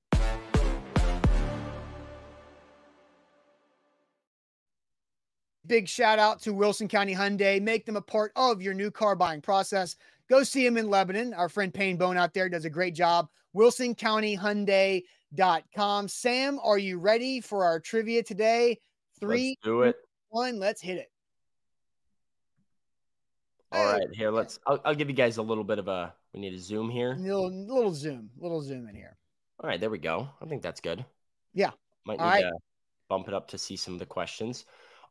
Big shout out to Wilson County Hyundai. Make them a part of your new car buying process. Go see them in Lebanon. Our friend Payne Bone out there does a great job. WilsonCountyHyundai.com. Sam, are you ready for our trivia today? Three, let's do it. One, let's hit it. All right, here let's. I'll, I'll, give you guys a little bit of a. We need a zoom here. Little little zoom, little zoom in here. All right, there we go. I think that's good. Yeah. Might need to bump it up to see some of the questions.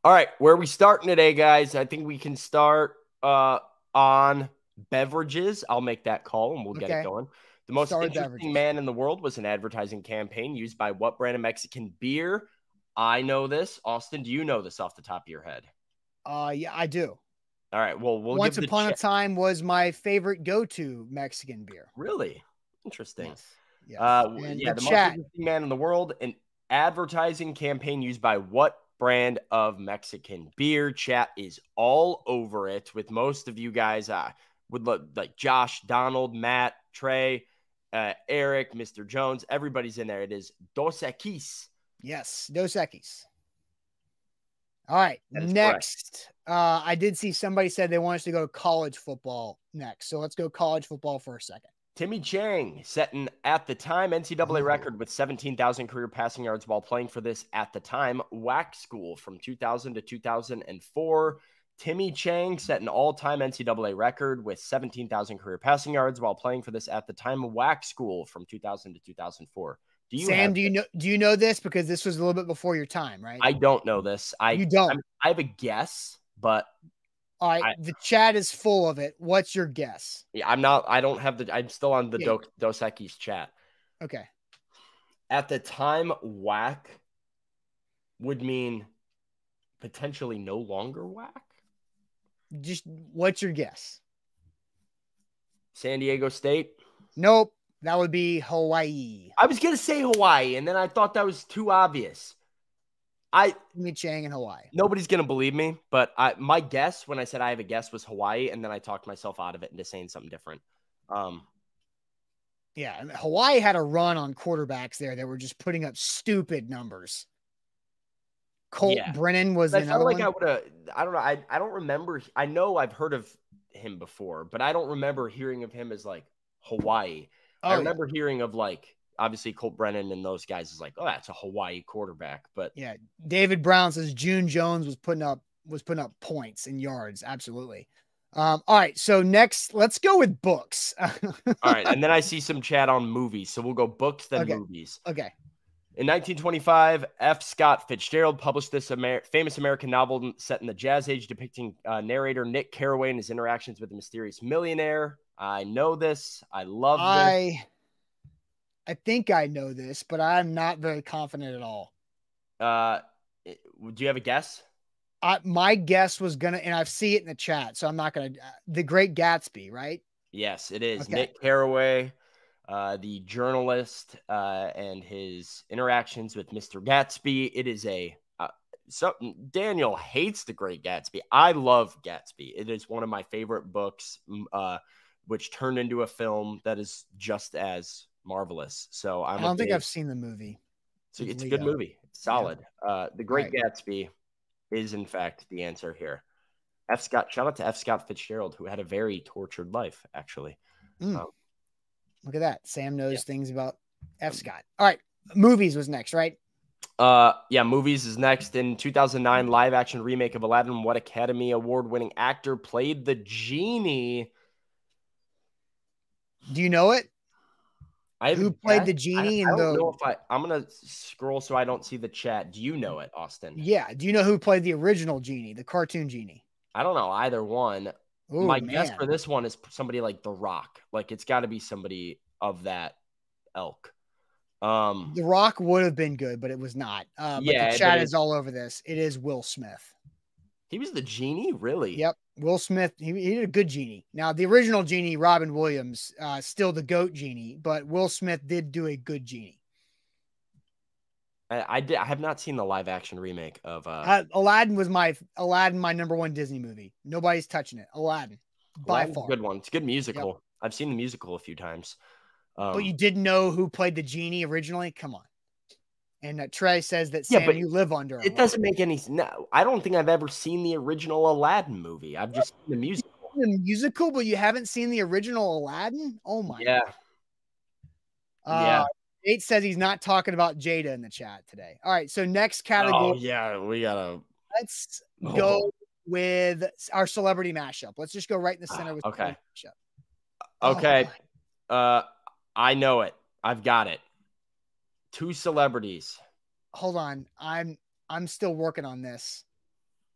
All right, where are we starting today, guys? I think we can start uh, on beverages. I'll make that call and we'll get it going. The most Start interesting man in the world was an advertising campaign used by what brand of Mexican beer? I know this. Austin, do you know this off the top of your head? Uh, yeah, I do. All right. Well, we'll once upon a time was my favorite go-to Mexican beer. Really interesting. Yes. yes. Uh, yeah, the, the most interesting man in the world, an advertising campaign used by what brand of Mexican beer? Chat is all over it with most of you guys. Uh, would look like Josh, Donald, Matt, Trey, uh, Eric, Mr. Jones. Everybody's in there. It is Dos Equis. Yes, Dos Equis. All right, next. Uh, I did see somebody said they want us to go to college football next. So let's go college football for a second. Timmy Chang setting at the time NCAA record with 17,000 career passing yards while playing for this at the time WAC school from 2000 to 2004. Timmy Chang set an all-time NCAA record with 17,000 career passing yards while playing for this at the time WAC school from 2000 to 2004. Do you Sam, do you know do you know this because this was a little bit before your time, right? I don't know this. I You don't? I'm- I have a guess, but All right, I- the chat is full of it. What's your guess? yeah, I'm not. I don't have the. I'm still on the Yeah. Do, Dos Equis chat. Okay. at the time WAC would mean potentially no longer WAC Just what's your guess? san diego state Nope. That would be Hawaii. i was gonna say hawaii and then i thought that was too obvious i Timmy Chang and Hawaii. nobody's gonna believe me but i my guess when i said i have a guess was hawaii and then i talked myself out of it into saying something different um Yeah, and Hawaii had a run on quarterbacks there that were just putting up stupid numbers. Colt Yeah. Brennan was I another felt like one. I would have. I don't know. I I don't remember. I know I've heard of him before, but I don't remember hearing of him as like Hawaii. Oh, I yeah. remember hearing of like obviously Colt Brennan and those guys is like, oh, that's a Hawaii quarterback. But Yeah, David Brown says June Jones was putting up was putting up points and yards. Absolutely. Um, all right, so next, let's go with books. all right, and then I see some chat on movies, so we'll go books then Okay. movies. okay. In 1925, F. Scott Fitzgerald published this Amer- famous American novel set in the Jazz Age, depicting uh, narrator Nick Carraway and his interactions with a mysterious millionaire. I know this. I love this. I I think I know this, but I'm not very confident at all. Uh, do you have a guess? I, my guess was gonna, and I see it in the chat, so I'm not gonna. Uh, the Great Gatsby, right? Yes, it is Okay. Nick Carraway, uh, the journalist, uh, and his interactions with Mr. Gatsby. It is a uh, so Daniel hates the Great Gatsby. I love Gatsby. It is one of my favorite books, uh, which turned into a film that is just as marvelous. So I'm I a don't think I've seen the movie. So it's a good movie. It's solid. Uh, the Great Right. Gatsby is in fact the answer here. F. Scott, shout out to F. Scott Fitzgerald, who had a very tortured life, actually. Mm. Um, Look at that. Sam knows Yeah. things about F. Scott. All right, movies was next, right? Uh, yeah, movies is next. In 2009, live action remake of Aladdin. What Academy Award winning actor played the genie? Do you know it? I Who played the genie I, I in don't the- know if I. I'm gonna scroll so I don't see the chat. Do you know it, Austin? Yeah. Do you know who played the original genie, the cartoon genie? I don't know either one. Oh My man. guess for this one is somebody like The Rock. Like it's got to be somebody of that elk. Um, The Rock would have been good, but it was not. Uh, but Yeah, the chat is all over this. It is Will Smith. He was the genie, really? Yep. Will Smith, he, he did a good genie. Now, the original genie, Robin Williams, uh, still the GOAT genie, but Will Smith did do a good genie. I, I did. I have not seen the live action remake of. Uh, Uh, Aladdin was my Aladdin, my number one Disney movie. Nobody's touching it. Aladdin, by Aladdin's a far. good one. It's a good musical. I've seen the musical a few times. Um, but you didn't know who played the genie originally? Come on. And uh, Trey says that Yeah, Sam, but you live under. it doesn't make any. No, I don't think I've ever seen the original Aladdin movie. I've just seen the musical. the musical, but you haven't seen the original Aladdin? Oh my. Yeah, Uh, yeah. Nate says he's not talking about Jada in the chat today. All right. So next category, Oh yeah, we gotta. let's go with our celebrity mashup. Let's just go right in the center with Okay. celebrity mashup. Oh, Okay. my- Uh, I know it. I've got it. Two celebrities. hold on. I'm I'm still working on this.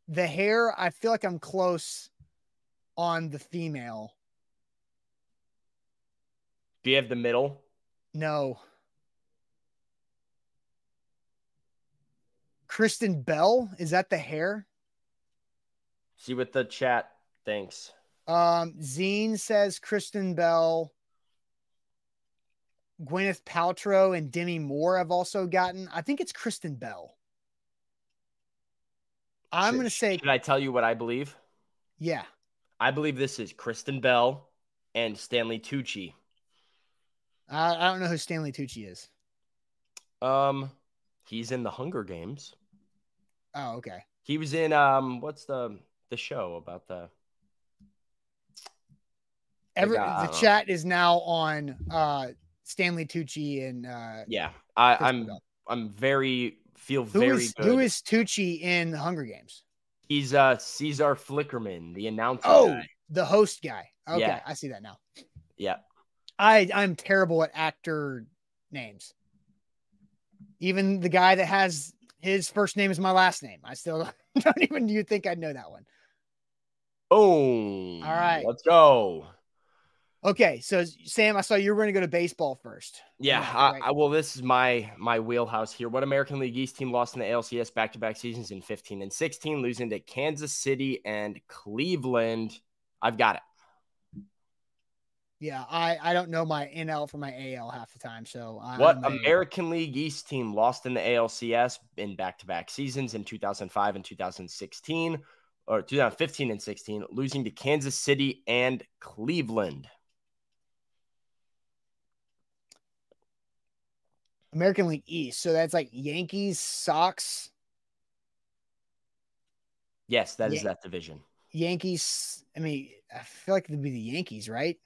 The hair, I feel like I'm close on the female. Do you have the middle? No. Kristen Bell, is that the hair? See what the chat thinks. Um, Zine says Kristen Bell. Gwyneth Paltrow and Demi Moore have also gotten. I think it's Kristen Bell. I'm going to say, Should I tell you what I believe? yeah. I believe this is Kristen Bell and Stanley Tucci. I, I don't know who Stanley Tucci is. Um, he's in the Hunger Games. Oh, okay. He was in um, what's the the show about the? Every, the know. chat is now on uh, Stanley Tucci and uh, Yeah, I, Kristen I'm I'm very feel Who very is good. who is Tucci in the Hunger Games? He's uh Caesar Flickerman, the announcer. Oh, guy. the host guy. Okay, Yeah. I see that now. yeah. I I'm terrible at actor names. Even the guy that has his first name is my last name. I still don't even you think I'd know that one. Boom. All right. let's go. Okay, so Sam, I saw you were going to go to baseball first. Yeah, Right, I. I, well, this is my my wheelhouse here. What American League East team lost in the ALCS back to back seasons in 15 and 16, losing to Kansas City and Cleveland? I've got it. Yeah, I I don't know my NL from my AL half the time. So I, What a- American League East team lost in the ALCS in back to back seasons in 2005 and 2016, or 2015 and 16, losing to Kansas City and Cleveland? American League East. So that's like Yankees, Sox, Yes, that is Yeah. that division. Yankees. I mean, I feel like it'd be the Yankees, right?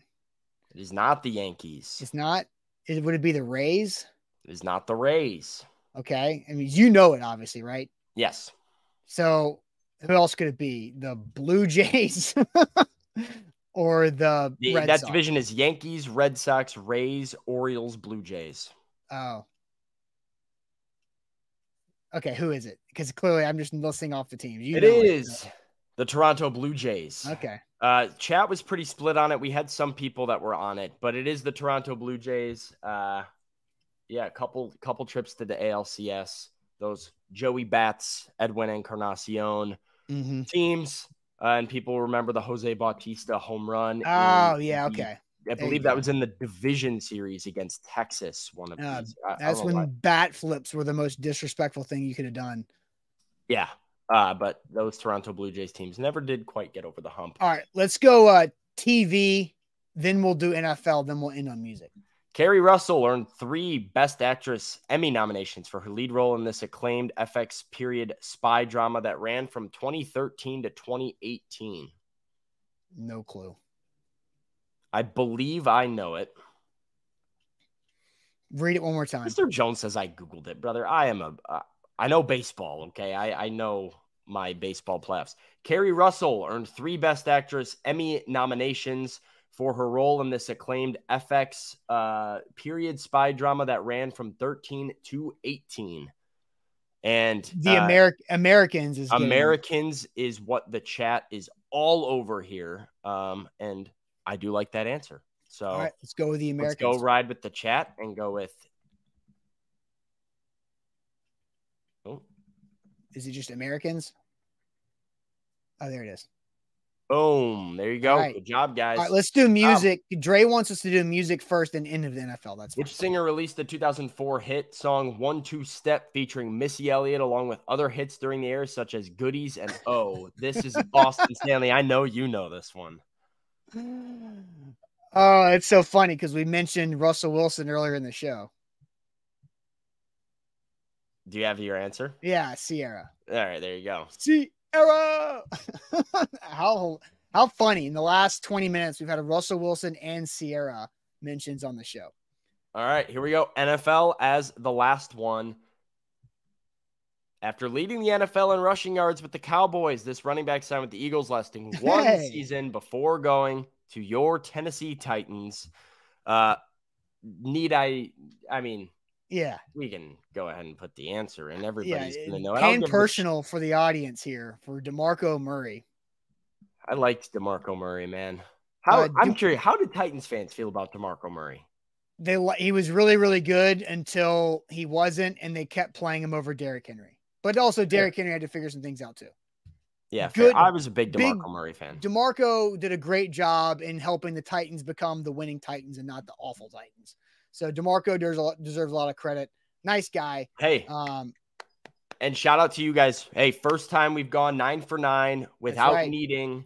It is not the Yankees. It's not. It would it be the Rays? It is not the Rays. Okay, I mean you know it obviously, right? Yes. So who else could it be? The Blue Jays or the The- that Sox? division is Yankees, Red Sox, Rays, Orioles, Blue Jays. Oh. Okay, who is it? Because clearly I'm just listing off the teams. You It is the Toronto Blue Jays. Okay. Uh, chat was pretty split on it. We had some people that were on it, but it is the Toronto Blue Jays. Uh, yeah, a couple couple trips to the ALCS. Those Joey Bats, Edwin Encarnacion Mm-hmm. teams, uh, and people remember the Jose Bautista home run. Oh yeah, okay. I believe that was in the division series against Texas. One of Uh, these. I- I That's don't when why. bat flips were the most disrespectful thing you could have done. Yeah. Uh, but those Toronto Blue Jays teams never did quite get over the hump. All right, let's go uh TV, then we'll do NFL, then we'll end on music. Keri Russell earned three Best Actress Emmy nominations for her lead role in this acclaimed FX period spy drama that ran from 2013 to 2018. No clue. I believe I know it. Read it one more time. Mr. Jones says I Googled it, brother. I am a, uh, I know baseball, okay? I, I know my baseball playoffs. Keri Russell earned three Best Actress Emmy nominations for her role in this acclaimed FX uh, period spy drama that ran from 13 to 18. And The uh, Ameri- Americans is getting- Americans is what the chat is all over here. Um, and I do like that answer. So All right, let's go with the Americans. let's go ride with the chat and go with. Oh, Is it just Americans? Oh, there it is. boom! There you go. Right. Good job, guys. All right, let's do music. Dre wants us to do music first and end of the NFL. That's fine. Which singer released the 2004 hit song One Two Step featuring Missy Elliott along with other hits during the air such as Goodies and Oh? This is Austin Stanley. I know you know this one. Oh, it's so funny because we mentioned Russell Wilson earlier in the show. Do you have your answer? Yeah, Ciara. All right, there you go. Ciara. how how funny! In the last twenty minutes, we've had a Russell Wilson and Ciara mentions on the show. All right, here we go. NFL as the last one. After leading the NFL in rushing yards with the Cowboys, this running back signed with the Eagles lasting one Hey. season before going to your Tennessee Titans. Uh, need I? I mean, Yeah, we can go ahead and put the answer in. yeah. Everybody's gonna know. it. I don't And give a- personal for the audience here for DeMarco Murray. I liked DeMarco Murray, man. How Uh, I'm Dem- curious. How did Titans fans feel about DeMarco Murray? They he was really really good until he wasn't, and they kept playing him over Derrick Henry. But also Derrick Henry had to figure some things out too. Yeah, fair. Good- I was a big big- DeMarco Murray fan. DeMarco did a great job in helping the Titans become the winning Titans and not the awful Titans. So DeMarco deserves, deserves a lot of credit. Nice guy. Hey, Um, and shout out to you guys. Hey, first time we've gone nine for nine without right. needing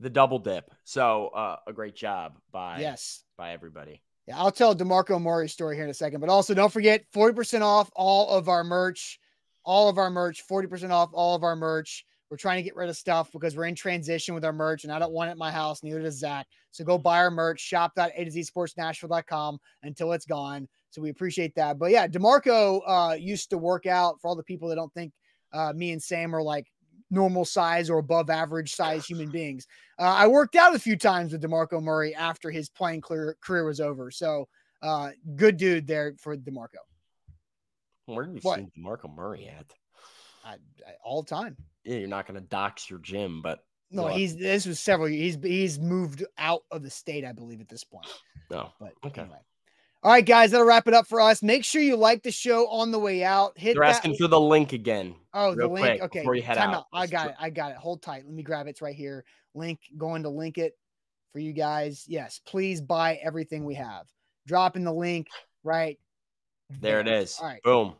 the double dip. So uh, a great job by yes. by everybody. Yeah, I'll tell DeMarco Murray's story here in a second. But also, don't forget 40% off all of our merch. All of our merch, 40% off all of our merch. We're trying to get rid of stuff because we're in transition with our merch, and I don't want it in my house. Neither does Zach. So go buy our merch, shop.a to z sportsnashville.com until it's gone. So we appreciate that. But yeah, DeMarco uh, used to work out for all the people that don't think uh, me and Sam are like normal size or above average size human beings. Uh, I worked out a few times with DeMarco Murray after his playing career, career was over. So uh, good dude there for DeMarco. Where have you What? seen DeMarco Murray at? I, I, all the time. Yeah, you're not going to dox your gym, but No, he's this was several years. He's he's moved out of the state, I believe, at this point. no. But Okay. anyway. All right, guys, that'll wrap it up for us. Make sure you like the show on the way out. Hit They're that. asking for the link again. Oh, the link. okay, before you head time out. I got it. I got it. Hold tight. Let me grab it. It's right here. Link going to link it for you guys. Yes, please buy everything we have. Drop in the link right There it is. All right, Boom.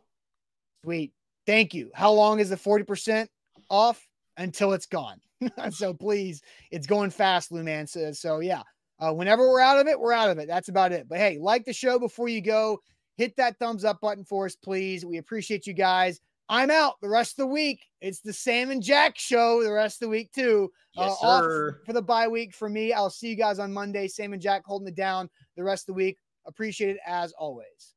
sweet. Thank you. How long is the 40% off? Until it's gone. so please, it's going fast, Lou Man says. So yeah. Uh, whenever we're out of it, we're out of it. That's about it. But hey, like the show before you go. Hit that thumbs up button for us, please. We appreciate you guys. I'm out the rest of the week. It's the Sam and Jack show the rest of the week, too. Yes, uh, sir. for the bye week for me. I'll see you guys on Monday. Sam and Jack holding it down the rest of the week. Appreciate it as always.